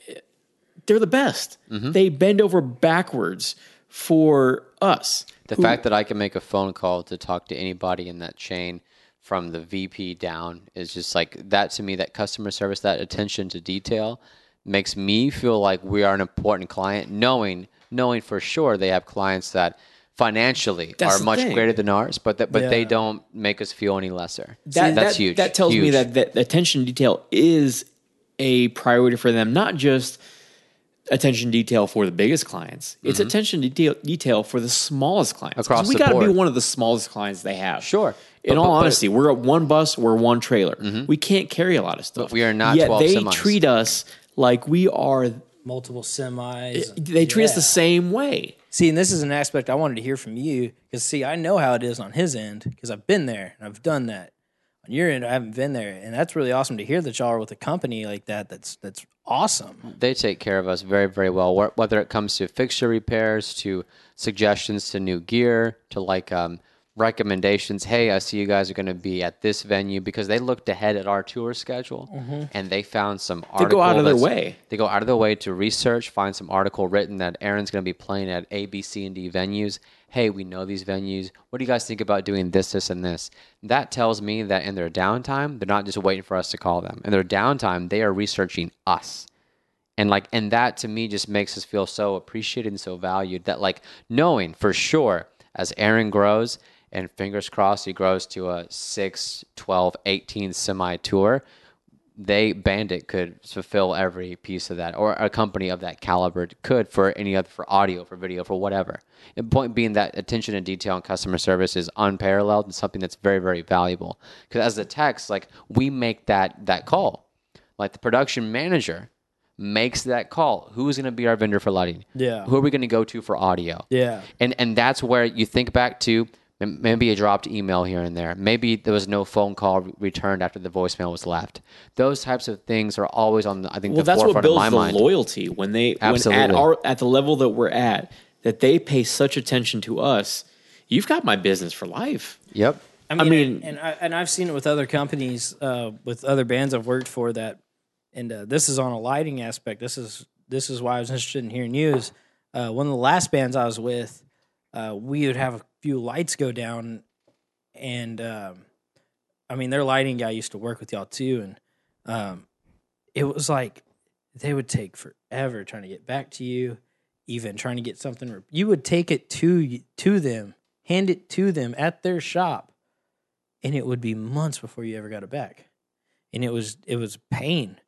they're the best. Mm-hmm. They bend over backwards for us. The fact that I can make a phone call to talk to anybody in that chain from the VP down is just like that to me. That customer service, that attention to detail, makes me feel like we are an important client. Knowing, knowing for sure they have clients that financially That's are much thing. greater than ours, but that, but they don't make us feel any lesser. that, That's that, huge. That tells me that, that attention to detail is a priority for them, not just attention detail for the biggest clients. It's attention detail, detail for the smallest clients. 'Cause Mm-hmm. Across we the gotta be one of the smallest clients they have. Sure. In But- all but- but- honesty, we're at one bus, we're one trailer. We can't carry a lot of stuff. we are not Yet 12 they semis. treat us like we are. Multiple semis. They treat us the same way. See, and this is an aspect I wanted to hear from you because, see, I know how it is on his end because I've been there and I've done that. On your end, I haven't been there, and that's really awesome to hear that y'all are with a company like that. That's that's awesome. they take care of us very very well whether it comes to fixture repairs to suggestions to new gear to like um, recommendations hey i see you guys are going to be at this venue because they looked ahead at our tour schedule and they found some Mm-hmm. They go out of their way. they go out of their way to research find some article written that aaron's going to be playing at a b c and d venues hey we know these venues. What do you guys think about doing this this and this? That tells me that in their downtime they're not just waiting for us to call them. In their downtime they are researching us. And like and that to me just makes us feel so appreciated and so valued that like knowing for sure as aaron grows and fingers crossed he grows to a 6 12 18 semi tour they bandit could fulfill every piece of that or a company of that caliber could for any other for audio for video for whatever. And point being that attention to detail and customer service is unparalleled and something that's very very valuable. Because as the techs like we make that that call. Like the production manager makes that call. Who's going to be our vendor for lighting? Yeah. who are we going to go to for audio? Yeah. and and that's where you think back to Maybe a dropped email here and there. Maybe there was no phone call returned after the voicemail was left. Those types of things are always on. The, I think Well, the that's what forefront of builds the mind. loyalty when they when at our at the level that we're at that they pay such attention to us. You've got my business for life. Yep. I mean, mean- and, and I and I've seen it with other companies, uh, with other bands I've worked for. That, and uh, this is on a lighting aspect. This is this is why I was interested in hearing you. Is uh, one of the last bands I was with, uh, we would have a few lights go down, and um, I mean, their lighting guy used to work with y'all too, and um, it was like they would take forever trying to get back to you, even trying to get something. You would take it to to them, hand it to them at their shop, and it would be months before you ever got it back, and it was it was pain.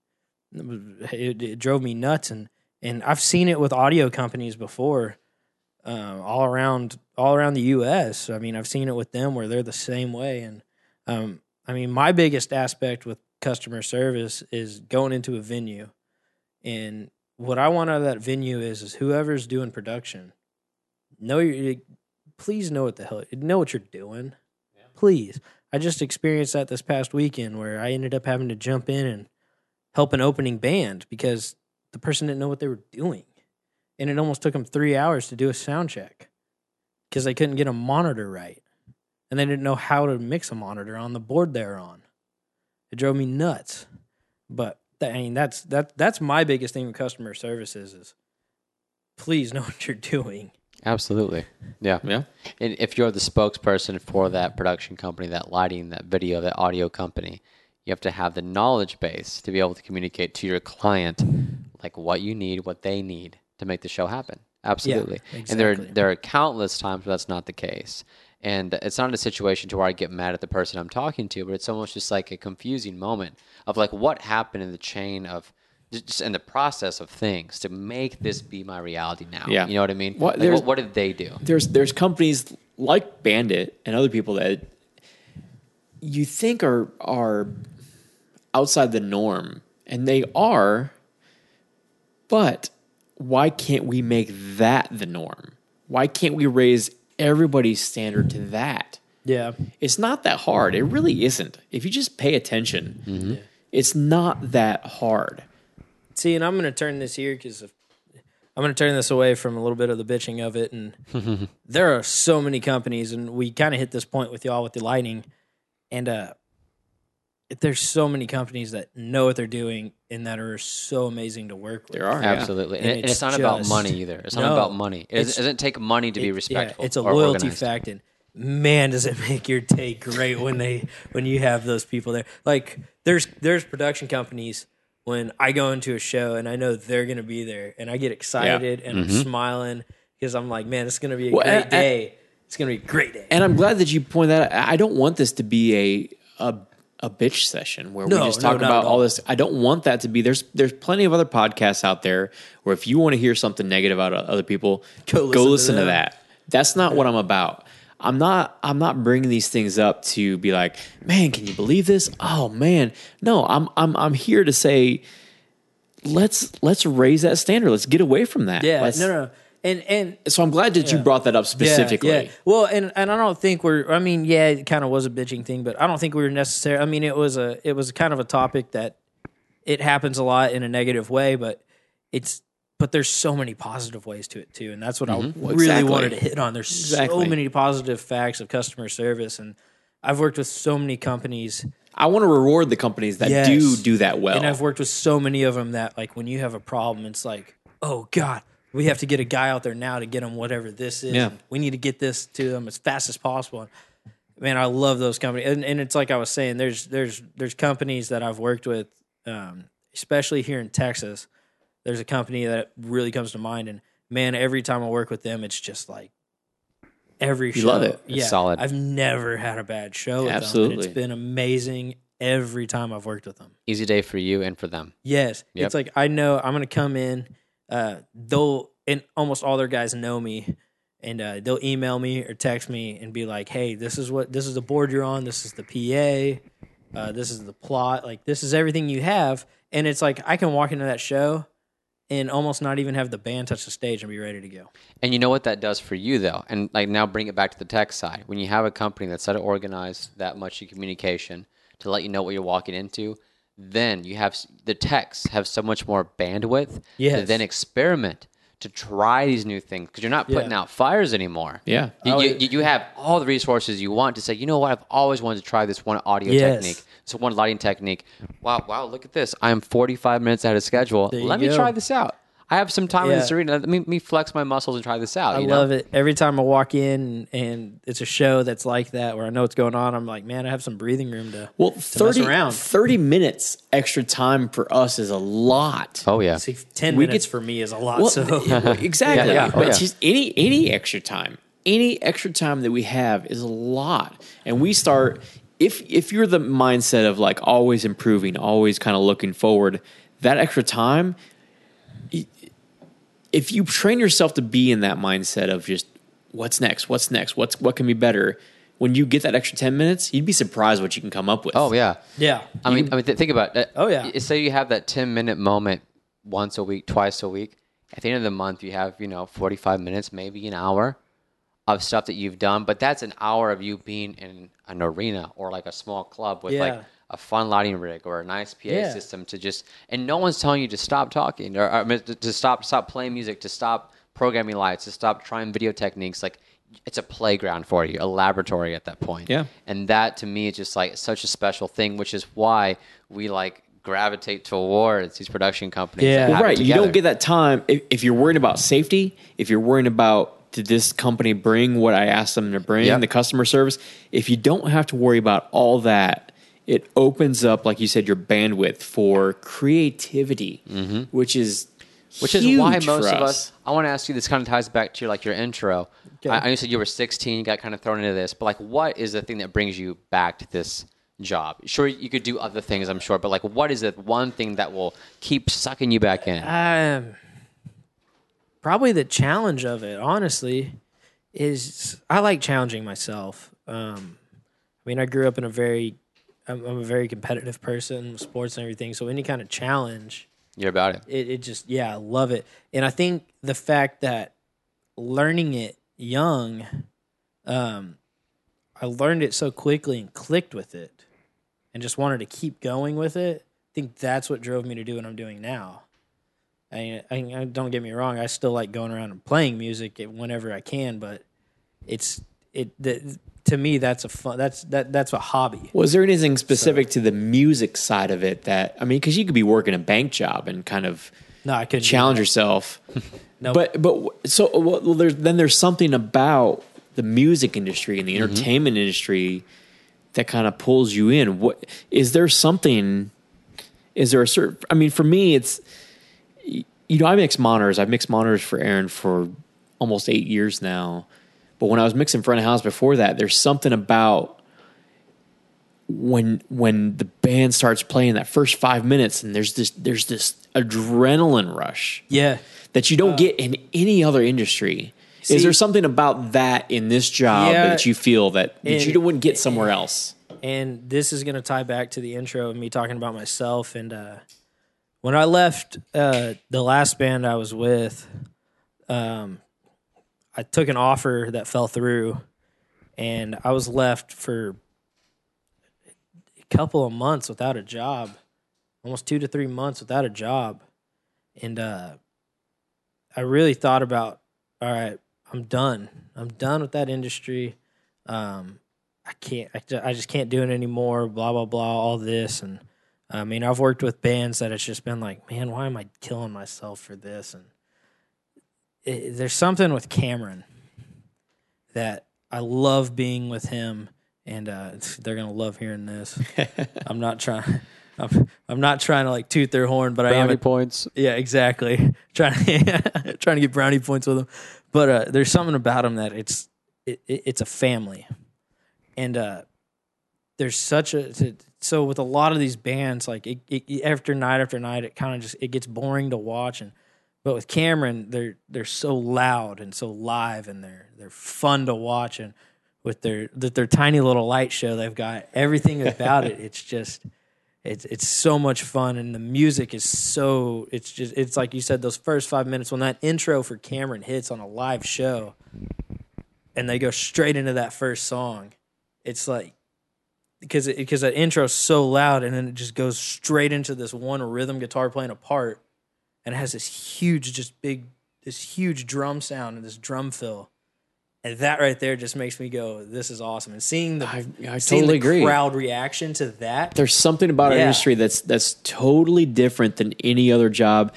It, it, it drove me nuts, and and I've seen it with audio companies before, um, all around all around the U.S. I mean, I've seen it with them where they're the same way, and um, I mean, my biggest aspect with customer service is going into a venue, and what I want out of that venue is is whoever's doing production, know your, please know what the hell, know what you're doing, please. I just experienced that this past weekend where I ended up having to jump in and help an opening band because the person didn't know what they were doing, and it almost took them three hours to do a sound check because they couldn't get a monitor right and they didn't know how to mix a monitor on the board they're on. It drove me nuts. But I mean, that's that that's my biggest thing with customer services is please know what you're doing. Absolutely. Yeah. Yeah. And if you're the spokesperson for that production company, that lighting, that video, that audio company, you have to have the knowledge base to be able to communicate to your client like what you need, what they need to make the show happen. Absolutely. And there exactly. there are countless times where that's not the case. And it's not a situation to where I get mad at the person I'm talking to, but it's almost just like a confusing moment of like what happened in the chain of just in the process of things to make this be my reality now. Yeah. You know what I mean? What- Like, what, what did they do? there's there's companies like Bandit and other people that you think are are outside the norm, and they are. But why can't we make that the norm? Why can't we raise everybody's standard to that? Yeah. It's not that hard. It really isn't. If you just pay attention, it's not that hard. See, and I'm going to turn this here because I'm going to turn this away from a little bit of the bitching of it. And there are so many companies, and we kind of hit this point with y'all with the lighting. And uh, there's so many companies that know what they're doing and that are so amazing to work with. There are yeah. Absolutely, and, And it- and it's, it's not about money either. It's not about money. It doesn't take money to be It- respectful. Yeah, it's a or loyalty organized. fact, and man, does it make your day great when they when you have those people there. Like there's there's production companies when I go into a show and I know they're gonna be there, and I get excited and I'm mm-hmm. smiling because I'm like, man, it's gonna be a Well, great and- and- day. It's gonna be a great day. And I'm glad that you point that out. I don't want this to be a a, a bitch session where No, we just no, talk not about all this. I don't want that to be. There's there's plenty of other podcasts out there where if you want to hear something negative out of other people, Go go listen listen, to to, that. That's not what I'm about. I'm not I'm not bringing these things up to be like, man, can you believe this? Oh man, no. I'm I'm I'm here to say, let's let's raise that standard. Let's get away from that. yeah, Let's- no, no, and and So I'm glad that you brought that up specifically. Yeah, yeah. Well, and and I don't think we're. I mean, yeah, it kind of was a bitching thing, but I don't think we were necessary. I mean, it was a it was kind of a topic that it happens a lot in a negative way, but it's but there's so many positive ways to it too, and that's what I really Mm-hmm. exactly. wanted to hit on. There's so many positive facts of customer service, and I've worked with so many companies. I want to reward the companies that Yes. do do that well. And I've worked with so many of them that, like, when you have a problem, it's like, oh God, we have to get a guy out there now to get them whatever this is. Yeah. We need to get this to them as fast as possible. Man, I love those companies, and, and it's like I was saying, there's there's there's companies that I've worked with, um, especially here in Texas. There's a company that really comes to mind, and man, every time I work with them, it's just like every You show. love it. It's Yeah, solid. I've never had a bad show. With Them, Absolutely. it's been amazing every time I've worked with them. Easy day for you and for them. Yes. Yep. It's like I know I'm gonna come in. Uh they'll and almost all their guys know me and uh, they'll email me or text me and be like, Hey, this is what this is the board you're on, this is the PA, uh, this is the plot, like this is everything you have. And it's like I can walk into that show and almost not even have the band touch the stage and be ready to go. And you know what that does for you though, and like now bring it back to the tech side. When you have a company that's that organized, that much in communication to let you know what you're walking into, then you have the techs have so much more bandwidth to then experiment to try these new things because you're not putting Yeah. out fires anymore. Yeah. You, Oh, you, you have all the resources you want to say, you know what, I've always wanted to try this one audio Yes. technique, so one lighting technique. Wow, wow, look at this. I'm 45 minutes out of schedule. There Let me go. try this out. I have some time in Yeah. this arena. Let me, me flex my muscles and try this out. I you know? love it. Every time I walk in and it's a show that's like that where I know what's going on, I'm like, man, I have some breathing room to Well, to 30, mess around. 30 minutes extra time for us is a lot. Oh, yeah. See, ten We minutes get- for me is a lot. Well, so exactly. Yeah, yeah. Oh, But yeah. just any any extra time, any extra time that we have is a lot, and we start if if you're the mindset of like always improving, always kind of looking forward. That extra time, i- if you train yourself to be in that mindset of just what's next, what's next, what's what can be better. When you get that extra ten minutes, you'd be surprised what you can come up with. Oh, yeah. yeah, I mean, I mean, th- think about it. Oh, yeah. Y- Say you have that ten minute moment once a week, twice a week. At the end of the month, you have you know forty five minutes, maybe an hour of stuff that you've done. But that's an hour of you being in an arena or like a small club with like Yeah. A fun lighting rig or a nice PA Yeah. system to just and no one's telling you to stop talking or, or to, to stop stop playing music, to stop programming lights, to stop trying video techniques. Like it's a playground for you, a laboratory at that point. Yeah. And that to me is just like such a special thing, which is why we like gravitate towards these production companies. Yeah. Well, right. You don't get that time if, if you're worried about safety, if you're worried about did this company bring what I asked them to bring, Yep. the customer service, if you don't have to worry about all that, it opens up, like you said, your bandwidth for creativity, which is Mm-hmm. which is why huge most for of us. I want to ask you. This kind of ties back to your, like your intro. Okay. I, I know you said you were 16, you got kind of thrown into this, but like, what is the thing that brings you back to this job? Sure, you could do other things, I'm sure, but like, what is the one thing that will keep sucking you back in? Um, probably the challenge of it, honestly, is I like challenging myself. Um, I mean, I grew up in a very, I'm, I'm a very competitive person, with sports and everything. So any kind of challenge, You're about it. it, it just, yeah, I love it. And I think the fact that learning it young, um, I learned it so quickly and clicked with it and just wanted to keep going with it. I think that's what drove me to do what I'm doing now. I, I, I don't get me wrong. I still like going around and playing music whenever I can, but it's it the, to me that's a fun that's that that's a hobby. Was there anything specific to the music side of it that I mean, because you could be working a bank job and kind of No, I couldn't challenge yourself. Nope. But but so well, there's then there's something about the music industry and the mm-hmm. entertainment industry that kind of pulls you in. What is there something? Is there a certain? I mean, for me, it's you know I mix monitors. I've mixed monitors for Aaron for almost eight years now. But when I was mixing front of house before that, there's something about when when the band starts playing that first five minutes and there's this there's this adrenaline rush Yeah. that you don't get in any other industry. See- Is there something about that in this job Yeah. that you feel that, that And- you wouldn't get somewhere else? and this is going to tie back to the intro of me talking about myself and uh, when i left uh, the last band i was with um, i took an offer that fell through and i was left for a couple of months without a job almost two to three months without a job and uh, i really thought about all right i'm done i'm done with that industry um, I can't, I ju- I just can't do it anymore, blah, blah, blah, all this. And I mean, I've worked with bands that it's just been like, man, why am I killing myself for this? And it, there's something with Cameron that I love being with him. And uh, they're going to love hearing this. I'm not trying. I'm, I'm not trying to like toot their horn, but I am. a- points. yeah, exactly. trying trying to get brownie points with them, but uh, there's something about them that it's it, it, it's a family, and uh, there's such a so with a lot of these bands like it, it, after night after night it kind of just it gets boring to watch and but with Cameron they're they're so loud and so live and they're they're fun to watch and with their that their tiny little light show they've got everything about it it's just it's it's so much fun, and the music is so it's just it's like you said those first five minutes when that intro for Cameron hits on a live show, and they go straight into that first song. It's like because because that intro's so loud, and then it just goes straight into this one rhythm guitar playing a part, and it has this huge, just big, this huge drum sound and this drum fill. And that right there just makes me go, "This is awesome!" And seeing the I- I seeing totally the agree. crowd reaction to that, There's something about our industry that's that's totally different than any other job.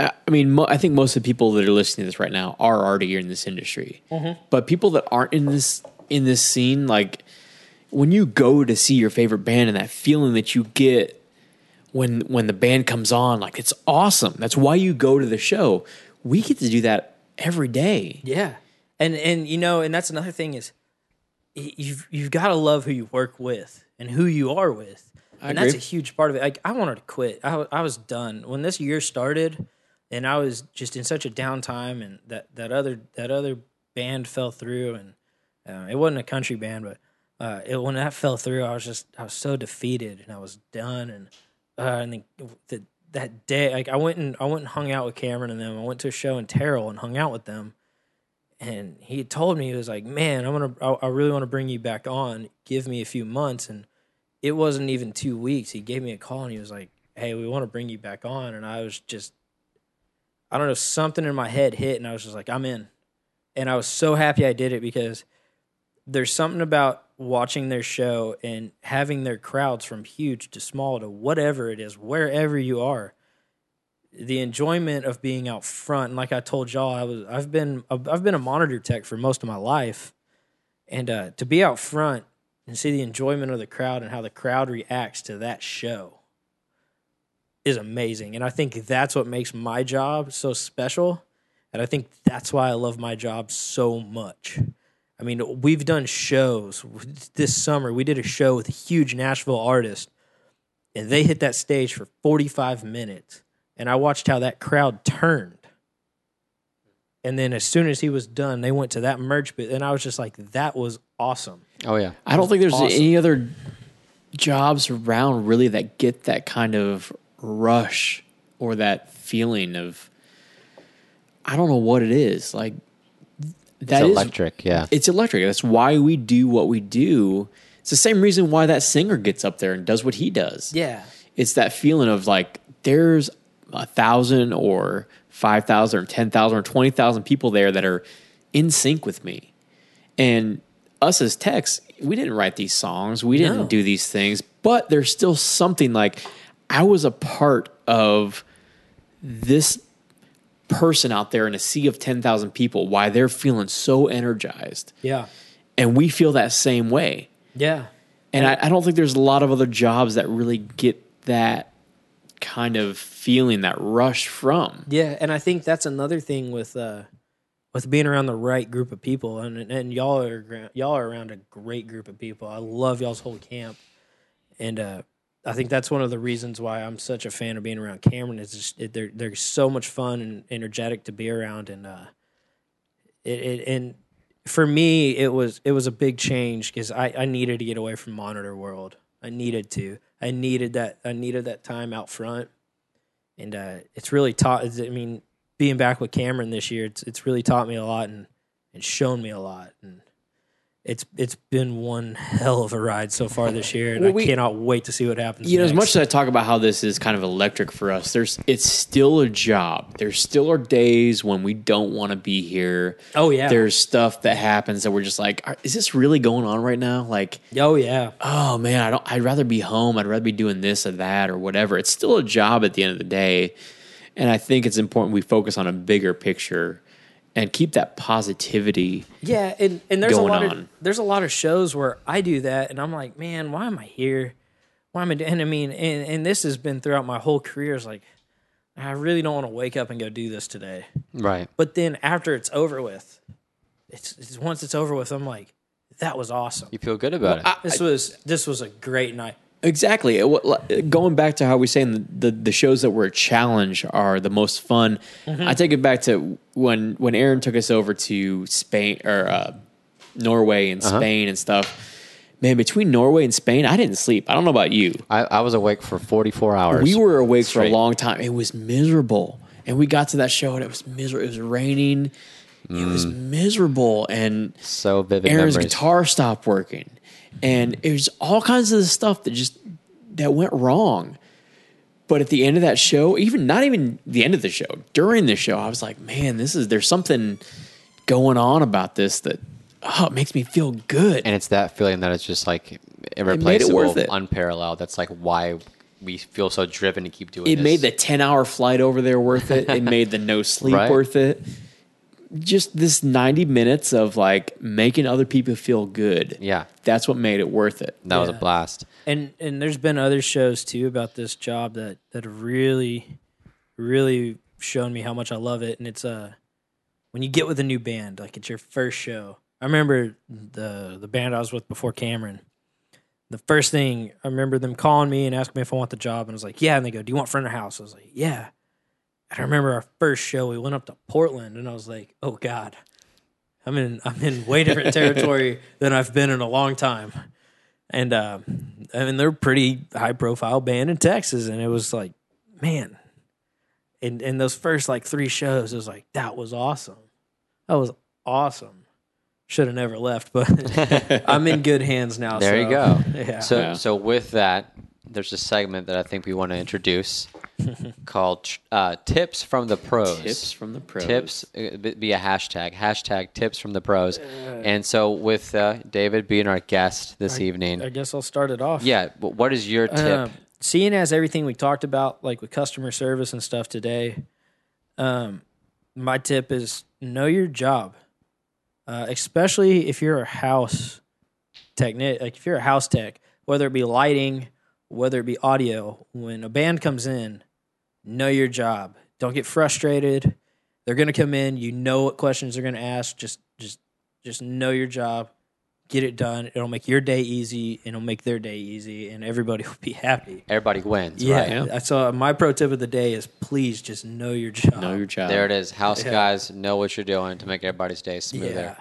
I I mean, mo- I think most of the people that are listening to this right now are already in this industry. Mm-hmm. But people that aren't in this in this scene, like when you go to see your favorite band and that feeling that you get when when the band comes on, like it's awesome. That's why you go to the show. We get to do that every day. Yeah, and and you know, and that's another thing is you've you've got to love who you work with and who you are with, and that's a huge part of it. Like I wanted to quit. I I was done when this year started, and I was just in such a downtime, and that that other that other band fell through, and uh, it wasn't a country band, but uh, it, when that fell through, I was just I was so defeated, and I was done, and uh, and then the, that day, like I went and I went and hung out with Cameron and them. I went to a show in Terrell and hung out with them and he told me he was like, "Man, I'm gonna, I, I really want to bring you back on. Give me a few months." And it wasn't even two weeks. He gave me a call and he was like, "Hey, we want to bring you back on." And I was just, I don't know, something in my head hit, and I was just like, "I'm in." And I was so happy I did it because there's something about watching their show and having their crowds from huge to small to whatever it is, wherever you are the enjoyment of being out front and like i told y'all i was i've been i've been a monitor tech for most of my life. And uh, to be out front and see the enjoyment of the crowd and how the crowd reacts to that show is amazing. And i think that's what makes my job so special. And i think that's why i love my job so much i mean we've done shows this summer we did a show with a huge nashville artist and they hit that stage for 45 minutes and I watched how that crowd turned. And then as soon as he was done, they went to that merch bit, and I was just like, "That was awesome." Oh yeah. I don't think there's awesome. any other jobs around really that get that kind of rush or that feeling of I don't know what it is. Like that it's is- electric. Yeah. it's electric. That's why we do what we do. It's the same reason why that singer gets up there and does what he does. Yeah, It's that feeling of like there's a thousand or five thousand or ten thousand or twenty thousand people there that are in sync with me. And us as techs, we didn't write these songs. We didn't No. do these things, but there's still something like I was a part of this person out there in a sea of 10,000 people, why they're feeling so energized. yeah, And we feel that same way. yeah. And I, I don't think there's a lot of other jobs that really get that kind of feeling, that rush from. Yeah, and I think that's another thing with uh with being around the right group of people, and and y'all are y'all are around a great group of people. I love y'all's whole camp, and uh, I think that's one of the reasons why I'm such a fan of being around Cameron. Is just, it, they're they're so much fun and energetic to be around, and uh, it, it and for me it was it was a big change because I I needed to get away from monitor world. I needed to. I needed that. I needed that time out front and uh, it's really taught. I mean, being back with Cameron this year, it's it's really taught me a lot and and shown me a lot, and it's it's been one hell of a ride so far this year, and Well, I cannot wait to see what happens. You know, as much as I talk about how this is kind of electric for us, there's it's still a job. There still are days when we don't want to be here. Oh, yeah. There's stuff that happens that we're just like, is this really going on right now? Like, oh yeah, oh man, I don't. I'd rather be home. I'd rather be doing this or that or whatever. It's still a job at the end of the day, and I think it's important we focus on a bigger picture and keep that positivity. yeah, and and there's a lot of there's a lot of shows where I do that, and I'm like, man, why am I here? Why am I? do-" And I mean, and and this has been throughout my whole career. It's like I really don't want to wake up and go do this today. Right. But then after it's over with, it's, it's once it's over with, I'm like, that was awesome. You feel good about it. This was this was a great night. Exactly. Going back to how we saying the, the the shows that were a challenge are the most fun. Mm-hmm. I take it back to when when Aaron took us over to Spain or uh, Norway and uh-huh. Spain and stuff. man, between Norway and Spain, I didn't sleep. I don't know about you. I, I was awake for 44 hours. We were awake for a long time. It was miserable. And we got to that show and it was miserable. It was raining. It was mm. miserable. And so vivid Aaron's memories. guitar stopped working. And it was all kinds of the stuff that just that went wrong. But at the end of that show, even not even the end of the show, during the show, I was like, man, this is there's something going on about this that oh, it makes me feel good. and it's that feeling that it's just like it irreplaceable, worth it. unparalleled. That's like why we feel so driven to keep doing it this. made the 10 hour flight over there worth it. It made the no sleep Right. worth it. Just this 90 minutes of like making other people feel good. Yeah. That's what made it worth it. that was a blast. and and there's been other shows too about this job that that really really shown me how much I love it and it's uh when you get with a new band like it's your first show I remember the the band I was with before Cameron the first thing I remember them calling me and asking me if I want the job and I was like yeah and they go do you want front of house I was like yeah and I remember our first show we went up to Portland and I was like oh god I'm in I'm in way different territory than I've been in a long time and uh, I mean they're a pretty high profile band in Texas, and it was like, man, and in those first like three shows, it was like that was awesome, that was awesome. Should have never left, but I'm in good hands now. There so, you go. Yeah. So Yeah. so with that, there's a segment that I think we want to introduce called uh, "Tips from the Pros." Tips from the pros. Tips uh, be a hashtag. Hashtag tips from the pros. And so with uh, David being our guest this evening, I guess I'll start it off. yeah. But what is your tip? Uh, seeing as everything we talked about, like with customer service and stuff today, um, my tip is know your job, uh, especially if you're a house technic. Like if you're a house tech, whether it be lighting, whether it be audio, when a band comes in, know your job. Don't get frustrated. They're gonna come in. You know what questions they're gonna ask. Just, just, just know your job get it done. It'll make your day easy. and It'll make their day easy, and everybody will be happy. Everybody wins. Yeah. Right? Yeah. So my pro tip of the day is please just know your job. Know your job. There it is. House Yeah. guys know what you're doing to make everybody's day smoother.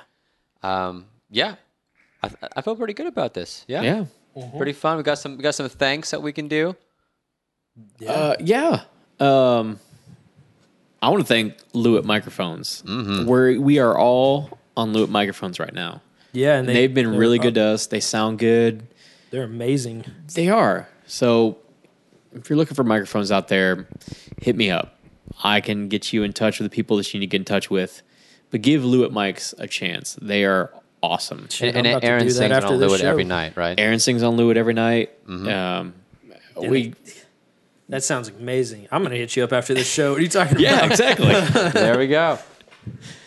Yeah. Um, yeah. I, I feel pretty good about this. Yeah. Yeah. Pretty fun. We got some we got some thanks that we can do. Uh, yeah. Um, I want to thank Lewitt Microphones. Mm-hmm. We're, we are all on Lewitt Microphones right now. Yeah, and And they've been really good to us. They sound good. They're amazing. They are. So if you're looking for microphones out there, hit me up. I can get you in touch with the people that you need to get in touch with. But give Lewitt mics a chance. They are awesome. Shit, and I'm and about to Aaron do that sings after on this Lewitt every night, right? Aaron sings on Lewitt every night. Mm-hmm. Um, we That sounds amazing. I'm gonna hit you up after this show. What are you talking yeah, about? Yeah, exactly. there we go.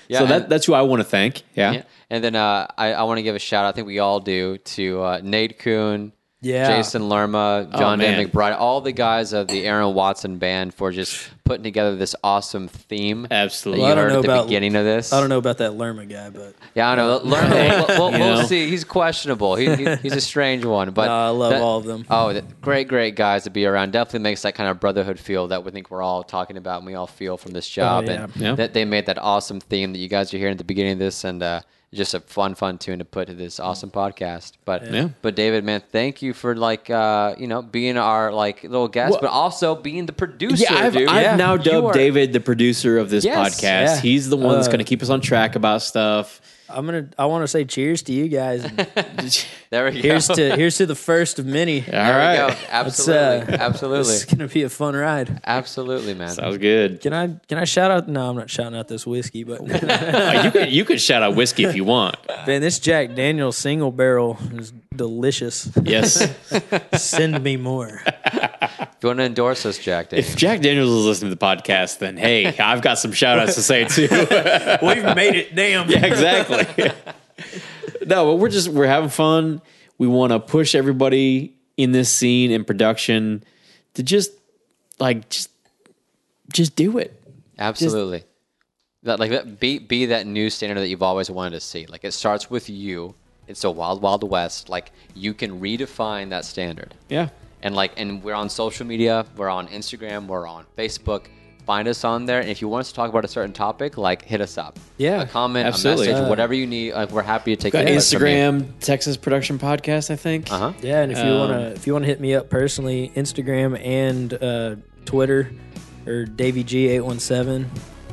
Yeah, so and- that, that's who I want to thank. Yeah. yeah. And then uh, I, I want to give a shout out. I think we all do to uh, Nate Kuhn, Yeah. Jason Lerma, John Van. McBride, all the guys of the Aaron Watson band for just putting together this awesome theme. That Absolutely. you Well, I don't heard know at the about- beginning of this. I don't know about that Lerma guy, but Yeah, I know. Lerma, we'll, we'll, we'll see. He's questionable. He, he- he's a strange one, but No, I love that- all of them. Oh, the, great, great guys to be around. Definitely makes that kind of brotherhood feel that we think we're all talking about and we all feel from this job. yeah. And Yeah. that they made that awesome theme that you guys are hearing at the beginning of this, and uh, just a fun, fun tune to put to this awesome podcast. But Yeah. but David, man, thank you for like uh, you know being our like little guest, Well- but also being the producer. Yeah, I've, dude. I've Yeah. now dubbed are- David the producer of this Yes, podcast. yeah. He's the one that's Uh, going to keep us on track about stuff. I'm gonna. I want to say cheers to you guys. There we go. here's to here's to the first of many. All there we go. Absolutely, It's, uh, absolutely, This is gonna be a fun ride. absolutely, man. Sounds good. Can I can I shout out? No, I'm not shouting out this whiskey, but Uh, you could you could shout out whiskey if you want. man, this Jack Daniel's single barrel is delicious. Yes. Send me more. If you want to endorse us, Jack Daniels. if Jack Daniels is listening to the podcast, then hey, I've got some shout outs to say too. We've made it. Damn. yeah, exactly. no, but we're just we're having fun. We want to push everybody in this scene and production to just like just just do it. Absolutely. that like that be be that new standard that you've always wanted to see. Like it starts with you. It's a wild, wild west. Like you can redefine that standard. Yeah. And like, and we're on social media. We're on Instagram. We're on Facebook. find us on there. And if you want us to talk about a certain topic, like hit us up. Yeah. a comment, Absolutely. a message, Uh, whatever you need. Like we're happy to take Got Instagram, Texas Production Podcast, I think. Uh huh. Yeah, and if you Um, wanna if you wanna hit me up personally, Instagram and uh, Twitter or Davey G eight one seven,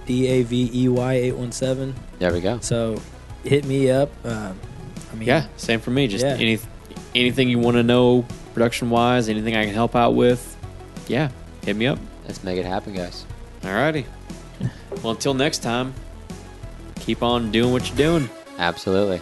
D A V E Y eight one seven. There we go. So hit me up. Um, I mean, Yeah, same for me. Just Yeah. any anything you want to know production wise, anything I can help out with. Yeah, hit me up. Let's make it happen, guys. Alrighty. Well, until next time, keep on doing what you're doing. Absolutely.